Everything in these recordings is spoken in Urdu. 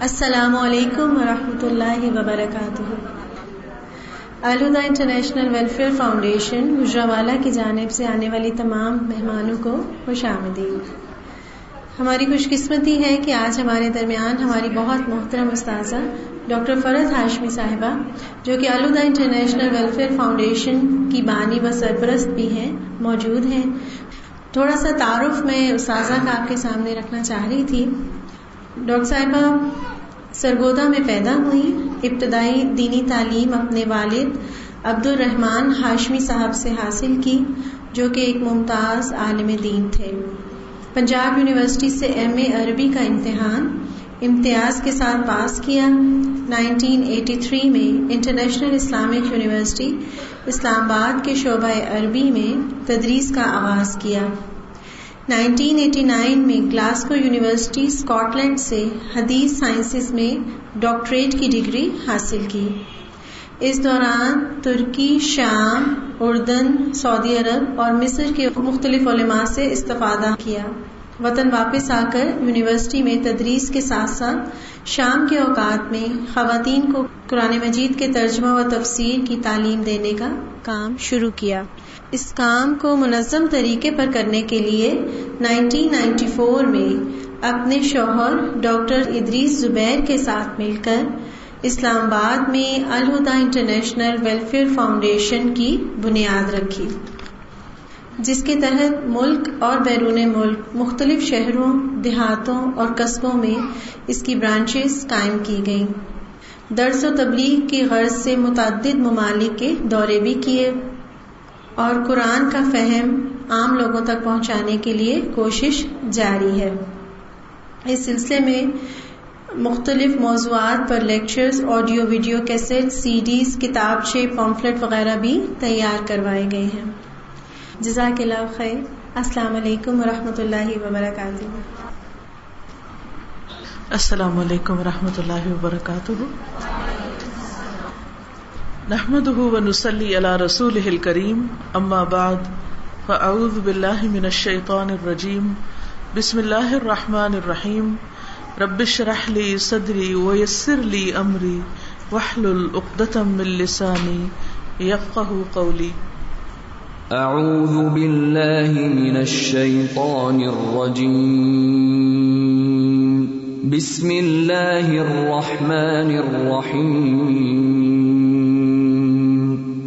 السلام علیکم ورحمۃ اللہ وبرکاتہ۔ Al-Huda International Welfare Foundation Gujranwala کی جانب سے آنے والی تمام مہمانوں کو خوش آمدید۔ ہماری خوش قسمتی ہے کہ آج ہمارے درمیان ہماری بہت محترم استاذہ ڈاکٹر فرد ہاشمی صاحبہ، جو کہ الہدا انٹرنیشنل ویلفیئر فاؤنڈیشن کی بانی و سرپرست بھی ہیں، موجود ہیں۔ تھوڑا سا تعارف میں استاذہ کا آپ کے سامنے رکھنا چاہ رہی تھی۔ ڈاکٹر صاحبہ، سرگودا میں پیدا ہوئی ابتدائی دینی تعلیم اپنے والد عبد الرحمان ہاشمی صاحب سے حاصل کی، جو کہ ایک ممتاز عالم دین تھے۔ پنجاب یونیورسٹی سے ایم اے عربی کا امتحان امتیاز کے ساتھ پاس کیا۔ 1983 میں international Islamic university Islamabad کے شعبہ عربی میں تدریس کا آغاز کیا۔ 1989 میں گلاسکو یونیورسٹی اسکاٹ لینڈ سے حدیث سائنسز میں ڈاکٹریٹ کی ڈگری حاصل کی۔ اس دوران ترکی، شام، اردن، سعودی عرب اور مصر کے مختلف علماء سے استفادہ کیا۔ وطن واپس آ کر یونیورسٹی میں تدریس کے ساتھ ساتھ شام کے اوقات میں خواتین کو قرآن مجید کے ترجمہ و تفسیر کی تعلیم دینے کا کام شروع کیا۔ اس کام کو منظم طریقے پر کرنے کے لیے 1994 میں اپنے شوہر ڈاکٹر ادریس زبیر کے ساتھ مل کر اسلام آباد میں الہدا انٹرنیشنل ویلفیئر فاؤنڈیشن کی بنیاد رکھی، جس کے تحت ملک اور بیرون ملک، مختلف شہروں، دیہاتوں اور قصبوں میں اس کی برانچز قائم کی گئیں۔ درس و تبلیغ کی غرض سے متعدد ممالک کے دورے بھی کیے۔ اور قرآن کا فہم عام لوگوں تک پہنچانے کے لیے کوشش جاری ہے۔ اس سلسلے میں مختلف موضوعات پر lectures, audio, video cassette CDs کتاب چھ پمفلٹ وغیرہ بھی تیار کروائے گئے ہیں۔ جزاک اللہ خیر۔ السلام علیکم و رحمۃ اللہ وبرکاتہ۔ السلام علیکم و رحمۃ اللہ وبرکاتہ۔ نحمده ونصلي على رسوله الكريم اما بعد فاعوذ بالله من الشيطان الرجيم، بسم الله الرحمن الرحيم، رب اشرح لي صدري ويسر لي امري واحلل عقدة من لساني يفقهوا قولي. اعوذ بالله من الشيطان الرجيم. بسم الله الرحمن الرحيم.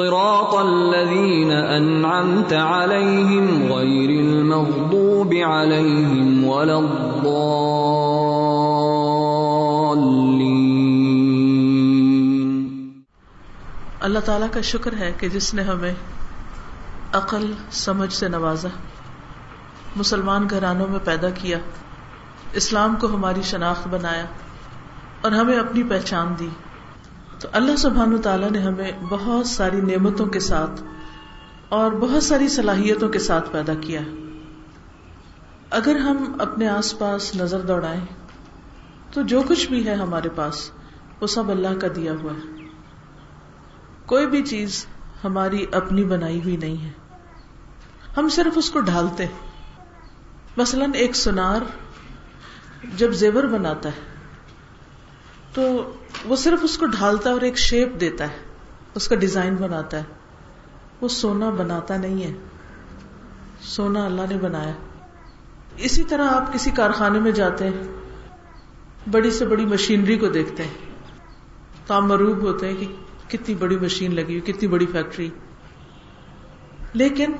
صراط الذين أنعمت عليهم غير المغضوب عليهم ولا الضالين. اللہ تعالیٰ کا شکر ہے کہ جس نے ہمیں عقل، سمجھ سے نوازا، مسلمان گھرانوں میں پیدا کیا، اسلام کو ہماری شناخت بنایا اور ہمیں اپنی پہچان دی۔ تو اللہ سبحان تعالیٰ نے ہمیں بہت ساری نعمتوں کے ساتھ اور بہت ساری صلاحیتوں کے ساتھ پیدا کیا اگر ہم اپنے آس پاس نظر دوڑائیں، تو جو کچھ بھی ہے ہمارے پاس، وہ سب اللہ کا دیا ہوا ہے۔ کوئی بھی چیز ہماری اپنی بنائی ہوئی نہیں ہے۔ ہم صرف اس کو ڈھالتے مثلاً ایک سنار جب زیور بناتا ہے، تو وہ صرف اس کو ڈھالتا ہے اور ایک شیپ دیتا ہے، اس کا ڈیزائن بناتا ہے۔ وہ سونا بناتا نہیں ہے۔ سونا اللہ نے بنایا۔ اسی طرح آپ کسی کارخانے میں جاتے ہیں، بڑی سے بڑی مشینری کو دیکھتے ہیں۔ تو آپ مروب ہوتے ہیں کہ کتنی بڑی مشین لگی ہوئی، کتنی بڑی فیکٹری لیکن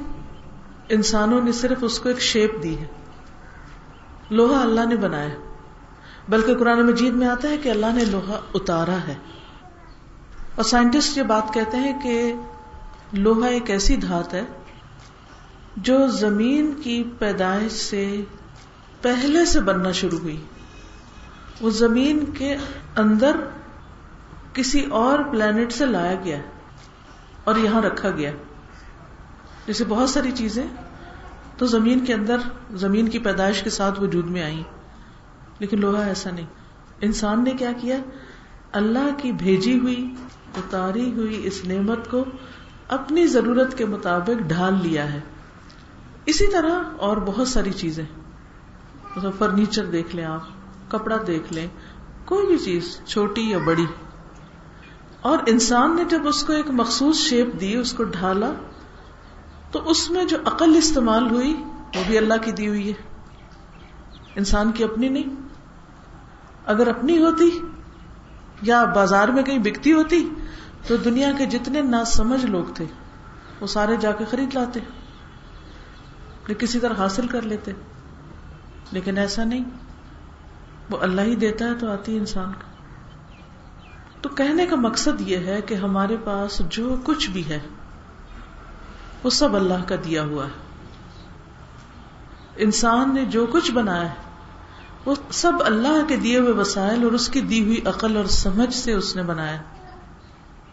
انسانوں نے صرف اس کو ایک شیپ دی ہے۔ لوہا اللہ نے بنایا۔ بلکہ قرآن مجید میں آتا ہے کہ اللہ نے لوہا اتارا ہے۔ اور سائنٹسٹ یہ بات کہتے ہیں کہ لوہا ایک ایسی دھات ہے جو زمین کی پیدائش سے پہلے سے بننا شروع ہوئی۔ وہ زمین کے اندر کسی اور پلانٹ سے لایا گیا اور یہاں رکھا گیا۔ جیسے بہت ساری چیزیں تو زمین کے اندر زمین کی پیدائش کے ساتھ وجود میں آئی لیکن لوہا ایسا نہیں۔ انسان نے کیا کیا؟ اللہ کی بھیجی ہوئی، اتاری ہوئی اس نعمت کو اپنی ضرورت کے مطابق ڈھال لیا ہے۔ اسی طرح اور بہت ساری چیزیں۔ مطلب فرنیچر دیکھ لیں آپ، کپڑا دیکھ لیں، کوئی بھی چیز چھوٹی یا بڑی۔ اور انسان نے جب اس کو ایک مخصوص شیپ دی، اس کو ڈھالا، تو اس میں جو عقل استعمال ہوئی، وہ بھی اللہ کی دی ہوئی ہے۔ انسان کی اپنی نہیں۔ اگر اپنی ہوتی یا بازار میں کہیں بکتی ہوتی تو دنیا کے جتنے نا سمجھ لوگ تھے، وہ سارے جا کے خرید لاتے کسی طرح حاصل کر لیتے۔ لیکن ایسا نہیں، وہ اللہ ہی دیتا ہے تو آتی انسان کا۔ تو کہنے کا مقصد یہ ہے کہ ہمارے پاس جو کچھ بھی ہے، وہ سب اللہ کا دیا ہوا ہے۔ انسان نے جو کچھ بنایا ہے وہ سب اللہ کے دیے ہوئے وسائل اور اس کی دی ہوئی عقل اور سمجھ سے اس نے بنایا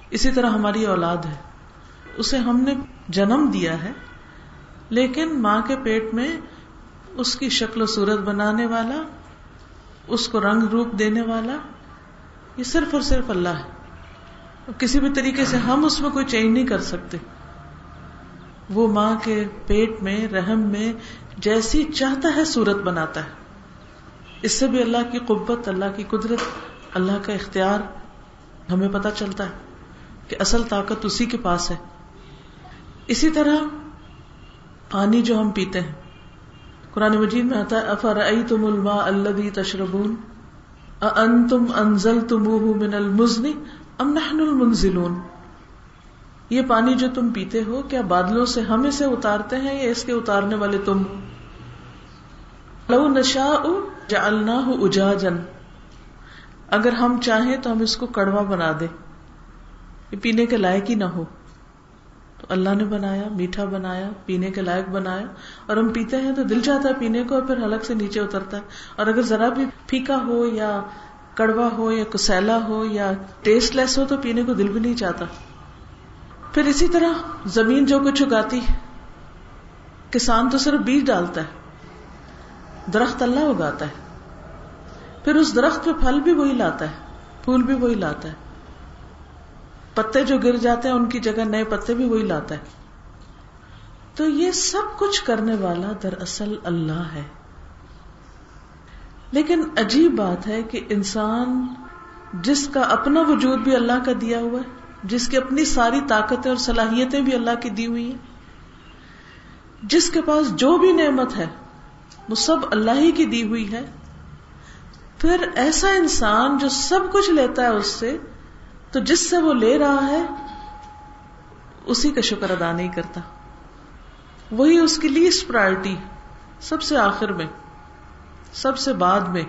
اسی طرح ہماری اولاد ہے اسے ہم نے جنم دیا ہے لیکن ماں کے پیٹ میں اس کی شکل و صورت بنانے والا اس کو رنگ روپ دینے والا یہ صرف اور صرف اللہ ہے کسی بھی طریقے سے ہم اس میں کوئی چینج نہیں کر سکتے وہ ماں کے پیٹ میں رحم میں جیسی چاہتا ہے صورت بناتا ہے اس سے بھی اللہ کی قبت اللہ کی قدرت، اللہ کا اختیار ہمیں پتا چلتا ہے کہ اصل طاقت اسی کے پاس ہے۔ اسی طرح پانی جو ہم پیتے ہیں۔ قرآن مجید میں آتا ہے افر تم الما اللہ تشربون؟ ان تم انزل تم من المزنی ام نحن المنزلون? یہ پانی جو تم پیتے ہو، کیا بادلوں سے ہم اسے اتارتے ہیں یا اس کے اتارنے والے تم؟ لو نشا جعلنا اجاجن اگر ہم چاہیں تو ہم اس کو کڑوا بنا دیں۔ یہ پینے کے لائق ہی نہ ہو۔ تو اللہ نے بنایا، میٹھا بنایا، پینے کے لائق بنایا۔ اور ہم پیتے ہیں تو دل چاہتا ہے پینے کو اور پھر حلق سے نیچے اترتا ہے۔ اور اگر ذرا بھی پھیکا ہو یا کڑوا ہو یا کسیلا ہو یا ٹیسٹ لیس ہو تو پینے کو دل بھی نہیں چاہتا۔ پھر اسی طرح زمین جو کچھ اگاتی کسان تو صرف بیج ڈالتا ہے۔ درخت اللہ اگاتا ہے۔ پھر اس درخت پہ پھل بھی وہی لاتا ہے، پھول بھی وہی لاتا ہے۔ پتے جو گر جاتے ہیں، ان کی جگہ نئے پتے بھی وہی لاتا ہے۔ تو یہ سب کچھ کرنے والا دراصل اللہ ہے۔ لیکن عجیب بات ہے کہ انسان جس کا اپنا وجود بھی اللہ کا دیا ہوا ہے، جس کی اپنی ساری طاقتیں اور صلاحیتیں بھی اللہ کی دی ہوئی ہیں، جس کے پاس جو بھی نعمت ہے وہ سب اللہ ہی کی دی ہوئی ہے۔ پھر ایسا انسان جو سب کچھ لیتا ہے اس سے، تو جس سے وہ لے رہا ہے، اسی کا شکر ادا نہیں کرتا۔ وہی اس کی لیسٹ پرائرٹی سب سے آخر میں، سب سے بعد میں۔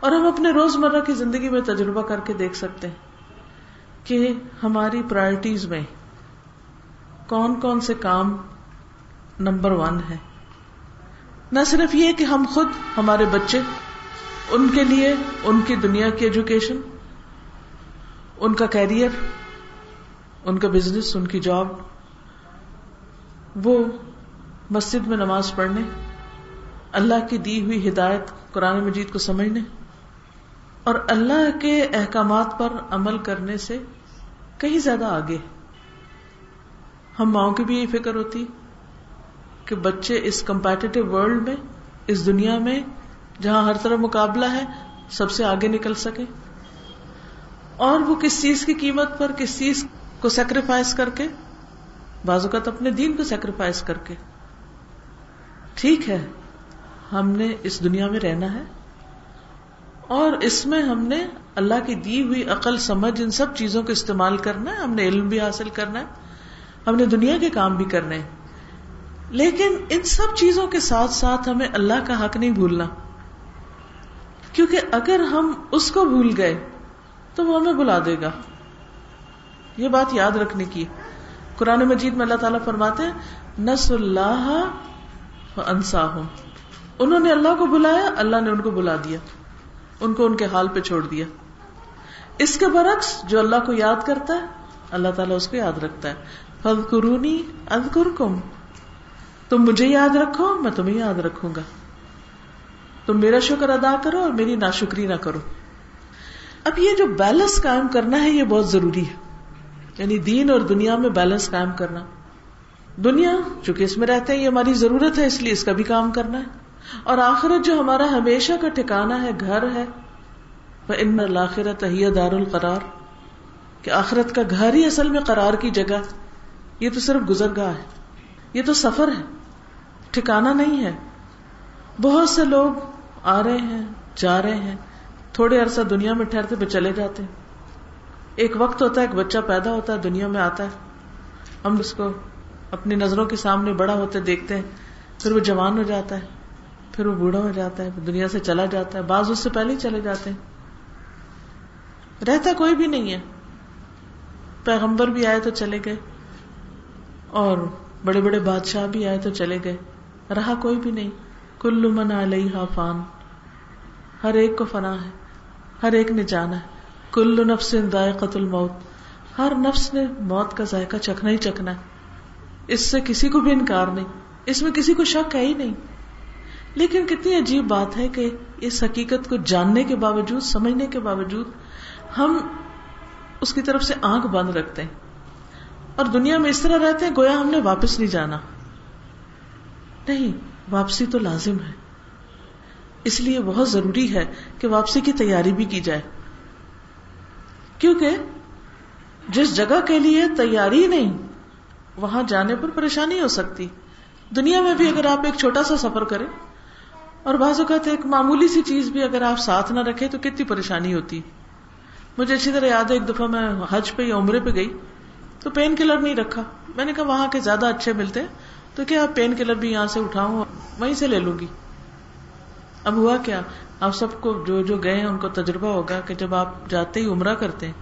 اور ہم اپنے روز مرہ کی زندگی میں تجربہ کر کے دیکھ سکتے ہیں کہ ہماری پرائرٹیز میں کون کون سے کام نمبر ون ہے۔ نہ صرف یہ کہ ہم خود ہمارے بچے، ان کے لیے، ان کی دنیا کی ایجوکیشن ان کا کیریئر ان کا بزنس ان کی جاب وہ مسجد میں نماز پڑھنے، اللہ کی دی ہوئی ہدایت قرآن مجید کو سمجھنے اور اللہ کے احکامات پر عمل کرنے سے کہیں زیادہ آگے۔ ہم ماؤں کی بھی یہی فکر ہوتی۔ کہ بچے اس کمپیٹیو ورلڈ میں، اس دنیا میں، جہاں ہر طرح مقابلہ ہے، سب سے آگے نکل سکے اور وہ کس چیز کی قیمت پر، کس چیز کو سیکریفائس کر کے، بعض اوقات اپنے دین کو سیکریفائس کر کے۔ ٹھیک ہے، ہم نے اس دنیا میں رہنا ہے۔ اور اس میں ہم نے اللہ کی دی ہوئی عقل، سمجھ، ان سب چیزوں کو استعمال کرنا ہے۔ ہم نے علم بھی حاصل کرنا ہے۔ ہم نے دنیا کے کام بھی کرنے لیکن ان سب چیزوں کے ساتھ ساتھ ہمیں اللہ کا حق نہیں بھولنا۔ کیونکہ اگر ہم اس کو بھول گئے تو وہ ہمیں بلا دے گا۔ یہ بات یاد رکھنے کی۔ قرآن مجید میں اللہ تعالیٰ فرماتے ہیں نس اللہ انسا انہوں نے اللہ کو بلایا، اللہ نے ان کو بلا دیا۔ ان کو ان کے حال پہ چھوڑ دیا۔ اس کے برعکس جو اللہ کو یاد کرتا ہے، اللہ تعالیٰ اس کو یاد رکھتا ہے۔ فض قرونی تم مجھے یاد رکھو، میں تمہیں یاد رکھوں گا۔ تم میرا شکر ادا کرو اور میری ناشکری نہ کرو۔ اب یہ جو بیلنس قائم کرنا ہے، یہ بہت ضروری ہے۔ یعنی دین اور دنیا میں بیلنس قائم کرنا۔ دنیا، چونکہ اس میں رہتے ہیں، یہ ہماری ضرورت ہے، اس لیے اس کا بھی کام کرنا ہے۔ اور آخرت جو ہمارا ہمیشہ کا ٹھکانا ہے، گھر ہے۔ وہ ان الآخرت دار القرار۔ کہ آخرت کا گھر ہی اصل میں قرار کی جگہ۔ یہ تو صرف گزر گاہ ہے۔ یہ تو سفر ہے۔ ٹھکانا نہیں ہے۔ بہت سے لوگ آ رہے ہیں، جا رہے ہیں۔ تھوڑے عرصہ دنیا میں ٹھہرتے پہ چلے جاتے ہیں۔ ایک وقت ہوتا ہے، ایک بچہ پیدا ہوتا ہے، دنیا میں آتا ہے۔ ہم اس کو اپنی نظروں کے سامنے بڑا ہوتے دیکھتے ہیں، پھر وہ جوان ہو جاتا ہے، پھر وہ بوڑھا ہو جاتا ہے، دنیا سے چلا جاتا ہے۔ بعض اس سے پہلے ہی چلے جاتے ہیں۔ رہتا کوئی بھی نہیں ہے۔ پیغمبر بھی آئے تو چلے گئے، اور بڑے بڑے بادشاہ بھی آئے تو چلے گئے۔ رہا کوئی بھی نہیں۔ کل من علیہ فان۔ ہر ایک کو فنا ہے، ہر ایک نے جانا ہے۔ کل نفس ذائقت الموت۔ ہر نفس نے موت کا ذائقہ چکھنا ہی چکھنا ہے۔ اس سے کسی کو بھی انکار نہیں، اس میں کسی کو شک ہے ہی نہیں۔ لیکن کتنی عجیب بات ہے کہ اس حقیقت کو جاننے کے باوجود، سمجھنے کے باوجود ہم اس کی طرف سے آنکھ بند رکھتے ہیں۔ اور دنیا میں اس طرح رہتے ہیں، گویا ہم نے واپس نہیں جانا۔ نہیں، واپسی تو لازم ہے۔ اس لیے بہت ضروری ہے کہ واپسی کی تیاری بھی کی جائے۔ کیونکہ جس جگہ کے لیے تیاری نہیں، وہاں جانے پر پریشانی ہو سکتی۔ دنیا میں بھی اگر آپ ایک چھوٹا سا سفر کریں، اور بعض اوقات ایک معمولی سی چیز بھی اگر آپ ساتھ نہ رکھے تو کتنی پریشانی ہوتی۔ مجھے اچھی طرح یاد ہے، ایک دفعہ میں حج پہ یا عمرے پہ گئی، تو پین کلر نہیں رکھا۔ میں نے کہا، وہاں کے زیادہ اچھے ملتے۔ تو کیا پین کلر بھی یہاں سے اٹھاؤں وہیں سے لے لوں گی؟ اب ہوا کیا؟ آپ سب کو جو جو گئے ہیں ان کو تجربہ ہوگا کہ جب آپ جاتے ہی عمرہ کرتے ہیں،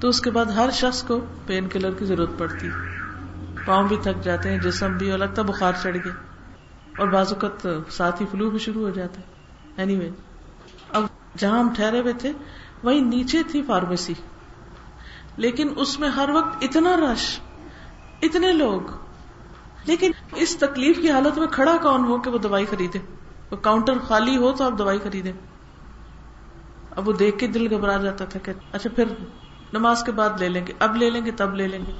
تو اس کے بعد ہر شخص کو پین کلر کی ضرورت پڑتی۔ پاؤں بھی تھک جاتے ہیں، جسم بھی، اور لگتا بخار چڑھ گیا۔ اور بعض اوقات ساتھ ہی فلو بھی شروع ہو جاتا ہے۔ اینی وے اب جہاں ہم ٹھہرے ہوئے تھے، وہیں نیچے تھی فارمیسی۔ لیکن اس میں ہر وقت اتنا رش، اتنے لوگ۔ لیکن اس تکلیف کی حالت میں کھڑا کون ہو کہ وہ دوائی خریدے؟ وہ کاؤنٹر خالی ہو تو آپ دوائی خریدیں۔ اب وہ دیکھ کے دل گھبرا جاتا تھا کہ اچھا پھر نماز کے بعد لے لیں گے، اب لے لیں گے، تب لے لیں گے۔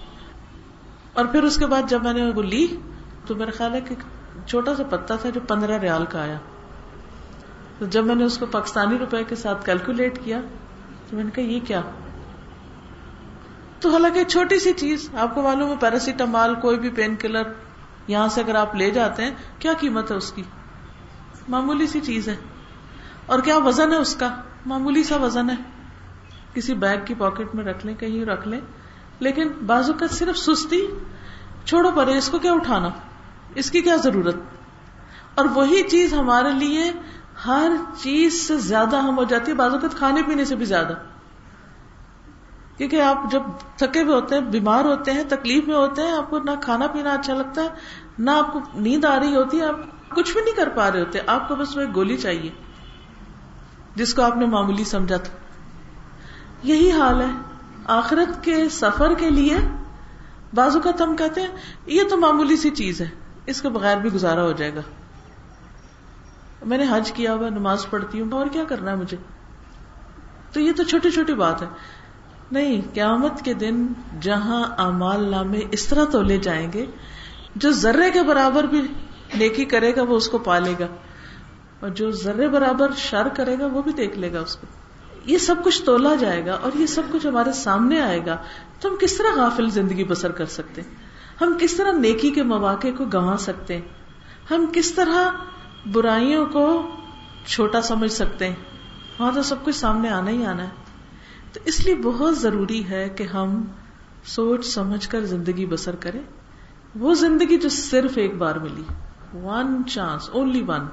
اور پھر اس کے بعد جب میں نے وہ لی تو میرا خیال ہے کہ چھوٹا سا پتا تھا جو پندرہ ریال کا آیا۔ تو جب میں نے اس کو پاکستانی روپے کے ساتھ کیلکولیٹ کیا تو میں نے کہا، یہ کیا؟ تو حالانکہ چھوٹی سی چیز، آپ کو معلوم ہے پیراسیٹامال، کوئی بھی پین کلر یہاں سے اگر آپ لے جاتے ہیں، کیا قیمت ہے اس کی؟ معمولی سی چیز ہے۔ اور کیا وزن ہے اس کا؟ معمولی سا وزن ہے۔ کسی بیگ کی پاکٹ میں رکھ لیں، کہیں رکھ لیں۔ لیکن بازو کا صرف سستی، چھوڑو پڑے اس کو کیا اٹھانا؟ اس کی کیا ضرورت؟ اور وہی چیز ہمارے لیے ہر چیز سے زیادہ ہم ہو جاتی ہے۔ بازو کا کھانے پینے سے بھی زیادہ۔ کیونکہ آپ جب تھکے ہوئے ہوتے ہیں، بیمار ہوتے ہیں، تکلیف میں ہوتے ہیں، آپ کو نہ کھانا پینا اچھا لگتا ہے، نہ آپ کو نیند آ رہی ہوتی ہے آپ کچھ بھی نہیں کر پا رہے ہوتے، آپ کو بس وہ ایک گولی چاہیے، جس کو آپ نے معمولی سمجھا تھا۔ یہی حال ہے۔ آخرت کے سفر کے لیے بازو کا تم کہتے ہیں، یہ تو معمولی سی چیز ہے، اس کے بغیر بھی گزارا ہو جائے گا۔ میں نے حج کیا ہوا، نماز پڑھتی ہوں، اور کیا کرنا ہے مجھے؟ تو یہ تو چھوٹی چھوٹی بات ہے۔ نہیں، قیامت کے دن جہاں امال نامے اس طرح تو لے جائیں گے، جو ذرے کے برابر بھی نیکی کرے گا وہ اس کو پالے گا، اور جو ذرے برابر شر کرے گا وہ بھی دیکھ لے گا اس کو۔ یہ سب کچھ تولا جائے گا اور یہ سب کچھ ہمارے سامنے آئے گا۔ تو ہم کس طرح غافل زندگی بسر کر سکتے ہم کس طرح نیکی کے مواقع کو گنوا سکتے ہیں؟ ہم کس طرح برائیوں کو چھوٹا سمجھ سکتے ہیں؟ وہاں تو سب کچھ سامنے آنا ہی آنا ہے۔ تو اس لیے بہت ضروری ہے کہ ہم سوچ سمجھ کر زندگی بسر کریں۔ وہ زندگی جو صرف ایک بار ملی ون چانس اونلی ون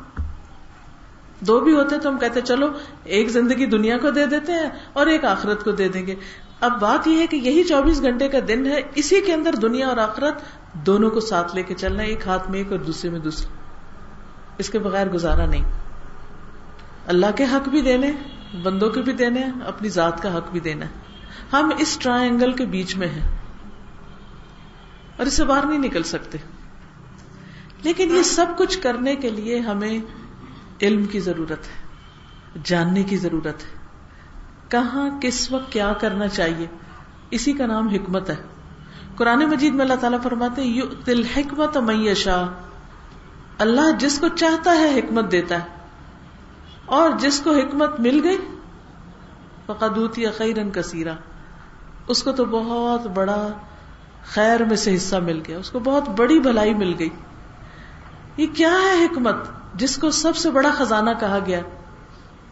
دو بھی ہوتے تو ہم کہتے، چلو، ایک زندگی دنیا کو دے دیتے ہیں اور ایک آخرت کو دے دیں گے۔ اب بات یہ ہے کہ یہی چوبیس گھنٹے کا دن ہے، اسی کے اندر دنیا اور آخرت دونوں کو ساتھ لے کے چلنا، ایک ہاتھ میں، ایک اور دوسرے میں، دوسرے۔ اس کے بغیر گزارا نہیں۔ اللہ کے حق بھی دینے بندوں کے بھی دینے ہیں اپنی ذات کا حق بھی دینا ہے۔ ہم اس ٹرائنگل کے بیچ میں ہیں اور اس سے باہر نہیں نکل سکتے۔ لیکن یہ سب کچھ کرنے کے لیے ہمیں علم کی ضرورت ہے، جاننے کی ضرورت ہے۔ کہاں، کس وقت کیا کرنا چاہیے؟ اسی کا نام حکمت ہے۔ قرآن مجید میں اللہ تعالیٰ فرماتے دل حکمت میشا اللہ جس کو چاہتا ہے حکمت دیتا ہے۔ اور جس کو حکمت مل گئی فقدوتی خیرن کثیرہ اس کو تو بہت بڑا خیر میں سے حصہ مل گیا، اس کو بہت بڑی بھلائی مل گئی۔ یہ کیا ہے حکمت جس کو سب سے بڑا خزانہ کہا گیا،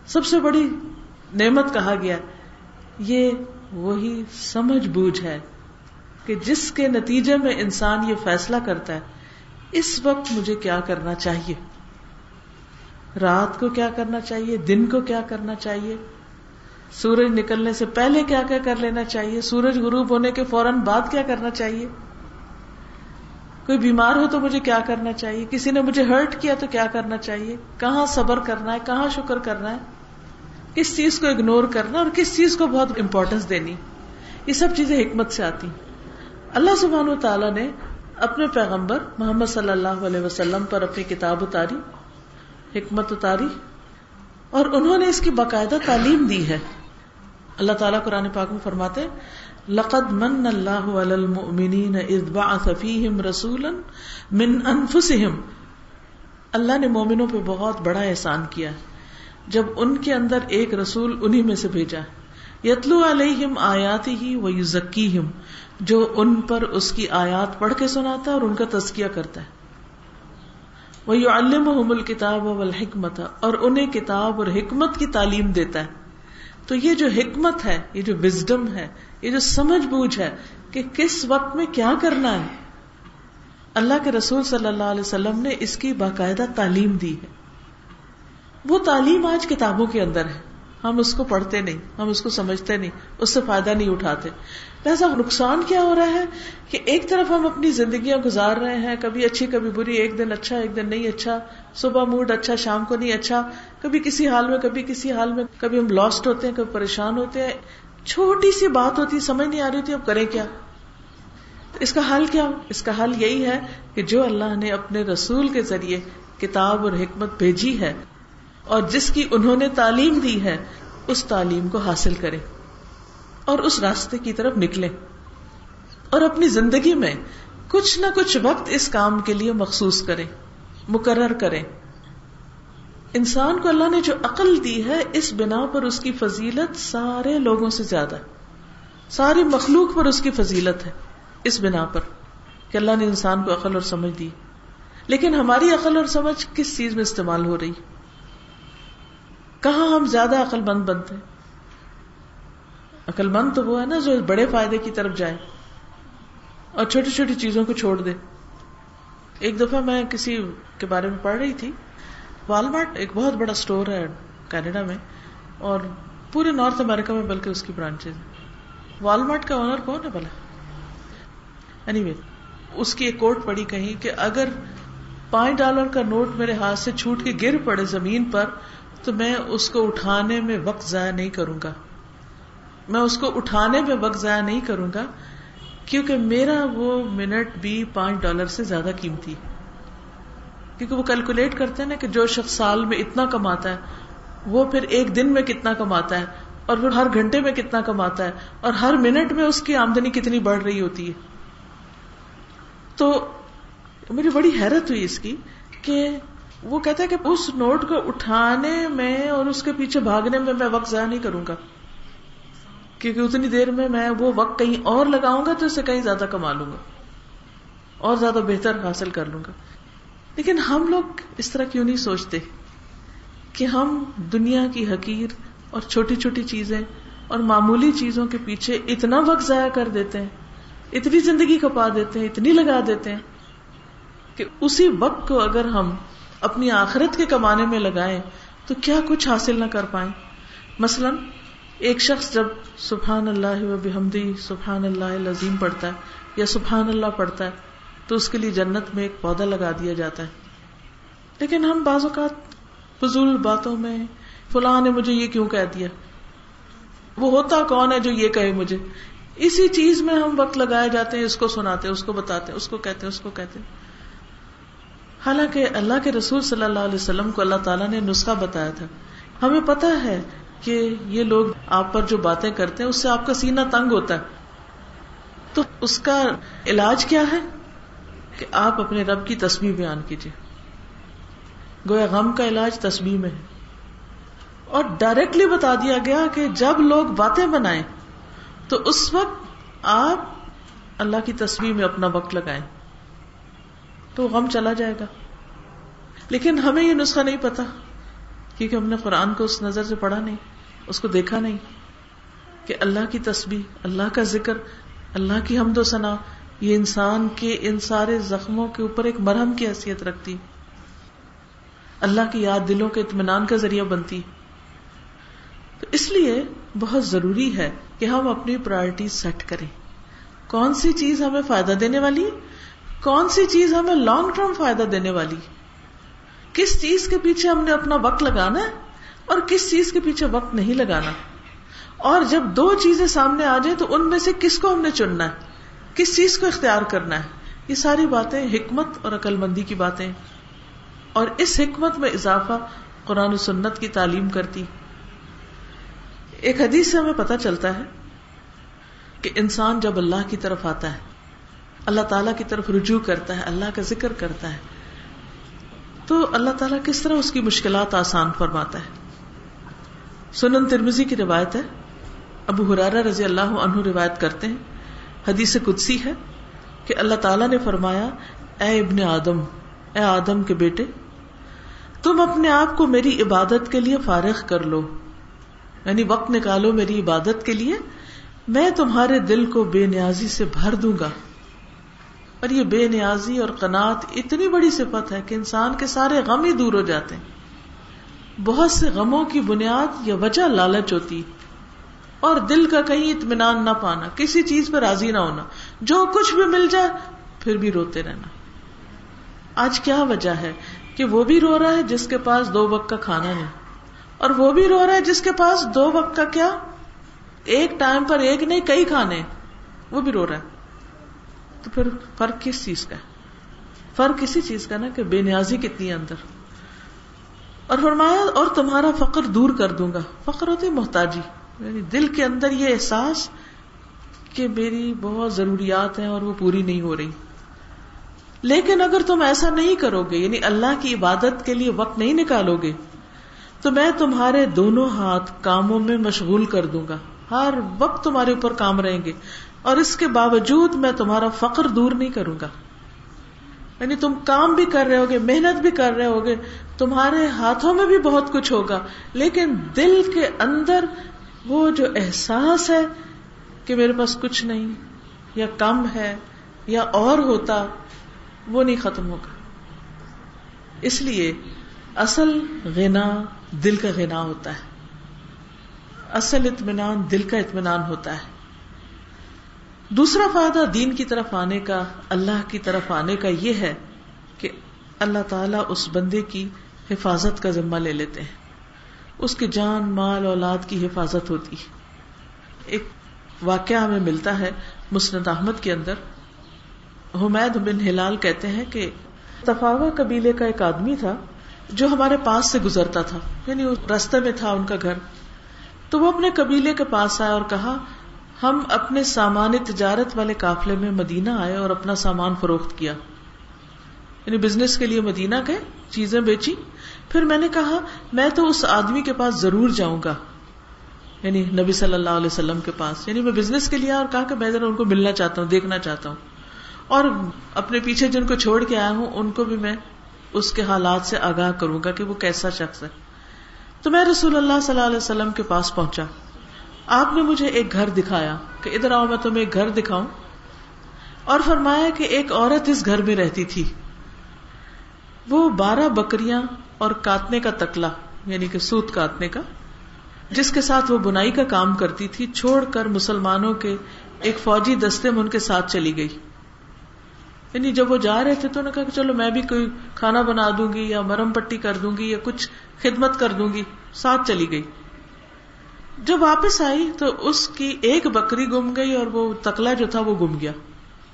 سب سے بڑی نعمت کہا گیا؟ یہ وہی سمجھ بوجھ ہے کہ جس کے نتیجے میں انسان یہ فیصلہ کرتا ہے، اس وقت مجھے کیا کرنا چاہیے؟ رات کو کیا کرنا چاہیے؟ دن کو کیا کرنا چاہیے؟ سورج نکلنے سے پہلے کیا کیا کر لینا چاہیے؟ سورج غروب ہونے کے فوراً بعد کیا کرنا چاہیے؟ کوئی بیمار ہو تو مجھے کیا کرنا چاہیے؟ کسی نے مجھے ہرٹ کیا تو کیا کرنا چاہیے؟ کہاں صبر کرنا ہے؟ کہاں شکر کرنا ہے؟ کس چیز کو اگنور کرنا اور کس چیز کو بہت امپورٹینس دینی؟ یہ سب چیزیں حکمت سے آتی اللہ سبحان و تعالیٰ نے اپنے پیغمبر محمد صلی اللہ علیہ وسلم پر اپنی کتاب اتاری۔ حکمت اتاری اور انہوں نے اس کی باقاعدہ تعلیم دی ہے۔ اللہ تعالیٰ قرآن پاک میں فرماتے لقد من اللہ المؤمنین اذ بعث فیہم رسولا من انفسہم۔ اللہ نے مومنوں پہ بہت بڑا احسان کیا جب ان کے اندر ایک رسول انہی میں سے بھیجا، یتلو علیہم آیاتی ہی و یزکیہم جو ان پر اس کی آیات پڑھ کے سناتا ہے اور ان کا تذکیہ کرتا ہے۔ وہ یو الم الکتاب والحکمت اور انہیں کتاب اور حکمت کی تعلیم دیتا ہے۔ تو یہ جو حکمت ہے، یہ جو وزڈم ہے، یہ جو سمجھ بوجھ ہے کہ کس وقت میں کیا کرنا ہے۔ اللہ کے رسول صلی اللہ علیہ وسلم نے اس کی باقاعدہ تعلیم دی ہے۔ وہ تعلیم آج کتابوں کے اندر ہے۔ ہم اس کو پڑھتے نہیں، ہم اس کو سمجھتے نہیں، اس سے فائدہ نہیں اٹھاتے۔ لہٰذا نقصان کیا ہو رہا ہے کہ ایک طرف ہم اپنی زندگیاں گزار رہے ہیں، کبھی اچھی، کبھی بری، ایک دن اچھا ایک دن نہیں اچھا صبح موڈ اچھا شام کو نہیں اچھا کبھی کسی حال میں، کبھی کسی حال میں، کبھی ہم لاسٹ ہوتے ہیں، کبھی پریشان ہوتے ہیں۔ چھوٹی سی بات ہوتی، سمجھ نہیں آ رہی ہوتی، اب کریں کیا؟ اس کا حل کیا؟ اس کا حل یہی ہے کہ جو اللہ نے اپنے رسول کے ذریعے کتاب اور حکمت بھیجی ہے اور جس کی انہوں نے تعلیم دی ہے، اس تعلیم کو حاصل کرے۔ اور اس راستے کی طرف نکلے اور اپنی زندگی میں کچھ نہ کچھ وقت اس کام کے لیے مخصوص کرے مقرر کرے انسان کو اللہ نے جو عقل دی ہے، اس بنا پر اس کی فضیلت سارے لوگوں سے زیادہ ہے۔ ساری مخلوق پر اس کی فضیلت ہے، اس بنا پر کہ اللہ نے انسان کو عقل اور سمجھ دی۔ لیکن ہماری عقل اور سمجھ کس چیز میں استعمال ہو رہی؟ کہاں ہم زیادہ عقل مند بنتے عقل مند تو وہ ہے نا جو بڑے فائدے کی طرف جائے اور چھوٹی چھوٹی چیزوں کو چھوڑ دے۔ ایک دفعہ میں کسی کے بارے میں پڑھ رہی تھی۔ والمارٹ ایک بہت بڑا اسٹور ہے کینیڈا میں اور پورے نارتھ امیرکا میں بلکہ اس کی برانچز والمارٹ کا آنر کون ہے بلا اینی وے اس کی ایک کوٹ پڑی کہیں کہ اگر پانچ ڈالر کا نوٹ میرے ہاتھ سے چھوٹ کے گر پڑے زمین پر تو میں اس کو اٹھانے میں وقت ضائع نہیں کروں گا۔ میں اس کو اٹھانے میں وقت ضائع نہیں کروں گا، کیونکہ میرا وہ منٹ بھی پانچ ڈالر سے زیادہ قیمتی کیونکہ وہ کیلکولیٹ کرتے ہیں نا کہ جو شخص سال میں اتنا کماتا ہے، وہ پھر ایک دن میں کتنا کماتا ہے، اور پھر ہر گھنٹے میں کتنا کماتا ہے، اور ہر منٹ میں اس کی آمدنی کتنی بڑھ رہی ہوتی ہے۔ تو میری بڑی حیرت ہوئی اس کی کہ وہ کہتا ہے کہ اس نوٹ کو اٹھانے میں اور اس کے پیچھے بھاگنے میں میں وقت ضائع نہیں کروں گا۔ کیونکہ اتنی دیر میں میں وہ وقت کہیں اور لگاؤں گا تو اسے کہیں زیادہ کما لوں گا اور زیادہ بہتر حاصل کر لوں گا۔ لیکن ہم لوگ اس طرح کیوں نہیں سوچتے کہ ہم دنیا کی حقیر اور چھوٹی چھوٹی چیزیں اور معمولی چیزوں کے پیچھے اتنا وقت ضائع کر دیتے ہیں، اتنی زندگی کپا دیتے ہیں، اتنی لگا دیتے ہیں کہ اسی وقت کو اگر ہم اپنی آخرت کے کمانے میں لگائیں تو کیا کچھ حاصل نہ کر پائیں۔ مثلا ایک شخص جب سبحان اللہ و بحمدی سبحان اللہ لذیم پڑھتا ہے یا سبحان اللہ پڑھتا ہے، تو اس کے لیے جنت میں ایک پودا لگا دیا جاتا ہے۔ لیکن ہم بعض اوقات فضول باتوں میں، فلاں نے مجھے یہ کیوں کہہ دیا؟ وہ ہوتا کون ہے جو یہ کہے مجھے؟ اسی چیز میں ہم وقت لگائے جاتے ہیں، اس کو سناتے ہیں، اس کو بتاتے ہیں، اس کو کہتے ہیں، اس کو کہتے ہیں۔ حالانکہ اللہ کے رسول صلی اللہ علیہ وسلم کو اللہ تعالیٰ نے نسخہ بتایا تھا۔ ہمیں پتا ہے کہ یہ لوگ آپ پر جو باتیں کرتے ہیں، اس سے آپ کا سینہ تنگ ہوتا ہے۔ تو اس کا علاج کیا ہے؟ کہ آپ اپنے رب کی تصویر بیان کیجیے گویا غم کا علاج تصویر میں ہے۔ اور ڈائریکٹلی بتا دیا گیا کہ جب لوگ باتیں بنائیں، تو اس وقت آپ اللہ کی تصویر میں اپنا وقت لگائیں۔ تو غم چلا جائے گا۔ لیکن ہمیں یہ نسخہ نہیں پتا، کیونکہ ہم نے قرآن کو اس نظر سے پڑھا نہیں۔ اس کو دیکھا نہیں کہ اللہ کی تصویر اللہ کا ذکر، اللہ کی حمد و ثنا، یہ انسان کے، ان سارے زخموں کے اوپر ایک مرہم کی حیثیت رکھتی۔ اللہ کی یاد دلوں کے اطمینان کا ذریعہ بنتی۔ تو اس لیے بہت ضروری ہے کہ ہم اپنی پرائرٹی سیٹ کریں۔ کون سی چیز ہمیں فائدہ دینے والی؟ کون سی چیز ہمیں لانگ ٹرم فائدہ دینے والی؟ کس چیز کے پیچھے ہم نے اپنا وقت لگانا ہے؟ اور کس چیز کے پیچھے وقت نہیں لگانا اور جب دو چیزیں سامنے آ جائیں تو ان میں سے کس کو ہم نے چننا ہے؟ کس چیز کو اختیار کرنا ہے؟ یہ ساری باتیں حکمت اور عقل مندی کی باتیں اور اس حکمت میں اضافہ قرآن و سنت کی تعلیم کرتی۔ ایک حدیث سے ہمیں پتا چلتا ہے کہ انسان جب اللہ کی طرف آتا ہے، اللہ تعالی کی طرف رجوع کرتا ہے، اللہ کا ذکر کرتا ہے، تو اللہ تعالیٰ کس طرح اس کی مشکلات آسان فرماتا ہے؟ سنن ترمزی کی روایت ہے۔ ابو حرارا رضی اللہ عنہ روایت کرتے ہیں۔ حدیث قدسی ہے کہ اللہ تعالیٰ نے فرمایا، اے ابن آدم، اے آدم کے بیٹے، تم اپنے آپ کو میری عبادت کے لیے فارغ کر لو۔ یعنی وقت نکالو میری عبادت کے لیے۔ میں تمہارے دل کو بے نیازی سے بھر دوں گا۔ اور یہ بے نیازی اور قناط اتنی بڑی صفت ہے کہ انسان کے سارے غم ہی دور ہو جاتے ہیں۔ بہت سے غموں کی بنیاد یا وجہ لالچ ہوتی، اور دل کا کہیں اطمینان نہ پانا، کسی چیز پہ راضی نہ ہونا، جو کچھ بھی مل جائے، پھر بھی روتے رہنا۔ آج کیا وجہ ہے کہ وہ بھی رو رہا ہے جس کے پاس دو وقت کا کھانا نہیں، اور وہ بھی رو رہا ہے جس کے پاس دو وقت کا کیا؟ ایک ٹائم پر ایک نہیں، کئی کھانے، وہ بھی رو رہا ہے۔ تو پھر فرق کس چیز کا ہے؟ فرق کسی چیز کا نا کہ بے نیازی کتنی اندر۔ اور فرمایا، اور تمہارا فقر دور کر دوں گا۔ فخر ہوتی محتاجی۔ یعنی دل کے اندر یہ احساس کہ میری بہت ضروریات ہیں اور وہ پوری نہیں ہو رہی۔ لیکن اگر تم ایسا نہیں کرو گے یعنی اللہ کی عبادت کے لیے وقت نہیں نکالو گے تو میں تمہارے دونوں ہاتھ کاموں میں مشغول کر دوں گا۔ ہر وقت تمہارے اوپر کام رہیں گے۔ اور اس کے باوجود میں تمہارا فخر دور نہیں کروں گا۔ یعنی تم کام بھی کر رہے ہوگے، محنت بھی کر رہے ہوگے، تمہارے ہاتھوں میں بھی بہت کچھ ہوگا۔ لیکن دل کے اندر وہ جو احساس ہے کہ میرے پاس کچھ نہیں، یا کم ہے، یا اور ہوتا، وہ نہیں ختم ہوگا۔ اس لیے اصل غنا دل کا غنا ہوتا ہے۔ اصل اطمینان دل کا اطمینان ہوتا ہے۔ دوسرا فائدہ دین کی طرف آنے کا، اللہ کی طرف آنے کا یہ ہے کہ اللہ تعالیٰ اس بندے کی حفاظت کا ذمہ لے لیتے ہیں۔ اس کی جان، مال، اولاد کی حفاظت ہوتی ایک واقعہ ہمیں ملتا ہے مسند احمد کے اندر۔ حمید بن ہلال کہتے ہیں کہ تفاوا قبیلے کا ایک آدمی تھا جو ہمارے پاس سے گزرتا تھا یعنی رستے میں تھا ان کا گھر۔ تو وہ اپنے قبیلے کے پاس آیا اور کہا ہم اپنے سامان تجارت والے قافلے میں مدینہ آئے اور اپنا سامان فروخت کیا۔ یعنی بزنس کے لیے مدینہ گئے، چیزیں بیچی۔ پھر میں نے کہا، میں تو اس آدمی کے پاس ضرور جاؤں گا۔ یعنی نبی صلی اللہ علیہ وسلم کے پاس۔ یعنی میں بزنس کے لیے اور کہا کہ میں ذرا ان کو ملنا چاہتا ہوں، دیکھنا چاہتا ہوں۔ اور اپنے پیچھے جن کو چھوڑ کے آیا ہوں، ان کو بھی میں اس کے حالات سے آگاہ کروں گا کہ وہ کیسا شخص ہے۔ تو میں رسول اللہ صلی اللہ علیہ وسلم کے پاس پہنچا۔ آپ نے مجھے ایک گھر دکھایا کہ ادھر آؤ، میں تمہیں ایک گھر دکھاؤں۔ اور فرمایا کہ ایک عورت اس گھر میں رہتی تھی۔ وہ بارہ بکریاں اور کاتنے کا تکلا یعنی کہ سوت کاتنے کا، جس کے ساتھ وہ بنائی کا کام کرتی تھی، چھوڑ کر مسلمانوں کے ایک فوجی دستے میں ان کے ساتھ چلی گئی۔ یعنی جب وہ جا رہے تھے تو انہوں نے کہا کہ چلو میں بھی کوئی کھانا بنا دوں گی یا مرم پٹی کر دوں گی یا کچھ خدمت کر دوں گی، ساتھ چلی گئی۔ جب واپس آئی تو اس کی ایک بکری گم گئی اور وہ تکلا جو تھا وہ گم گیا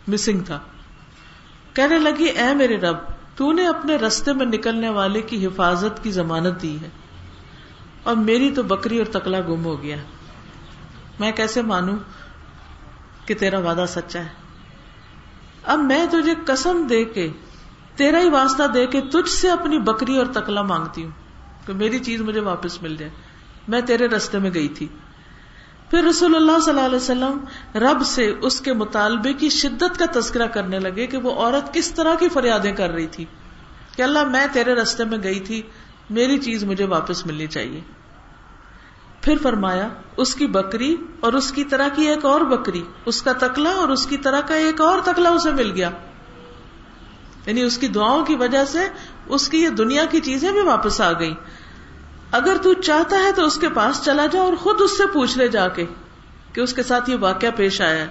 مسنگ تھا۔ کہنے لگی، اے میرے رب، تو نے اپنے رستے میں نکلنے والے کی حفاظت کی ضمانت دی ہے اور میری تو بکری اور تکلا گم ہو گیا۔ میں کیسے مانوں کہ تیرا وعدہ سچا ہے؟ اب میں تجھے قسم دے کے، تیرا ہی واسطہ دے کے تجھ سے اپنی بکری اور تکلا مانگتی ہوں کہ میری چیز مجھے واپس مل جائے۔ میں تیرے رستے میں گئی تھی۔ پھر رسول اللہ صلی اللہ علیہ وسلم رب سے اس کے مطالبے کی شدت کا تذکرہ کرنے لگے کہ وہ عورت کس طرح کی فریادیں کر رہی تھی کہ اللہ میں تیرے رستے میں گئی تھی، میری چیز مجھے واپس ملنی چاہیے۔ پھر فرمایا، اس کی بکری اور اس کی طرح کی ایک اور بکری، اس کا تکلا اور اس کی طرح کا ایک اور تکلا اسے مل گیا۔ یعنی اس کی دعاؤں کی وجہ سے اس کی یہ دنیا کی چیزیں بھی واپس آ گئی اگر تو چاہتا ہے تو اس کے پاس چلا جا اور خود اس سے پوچھ لے جا کے کہ اس کے ساتھ یہ واقعہ پیش آیا ہے۔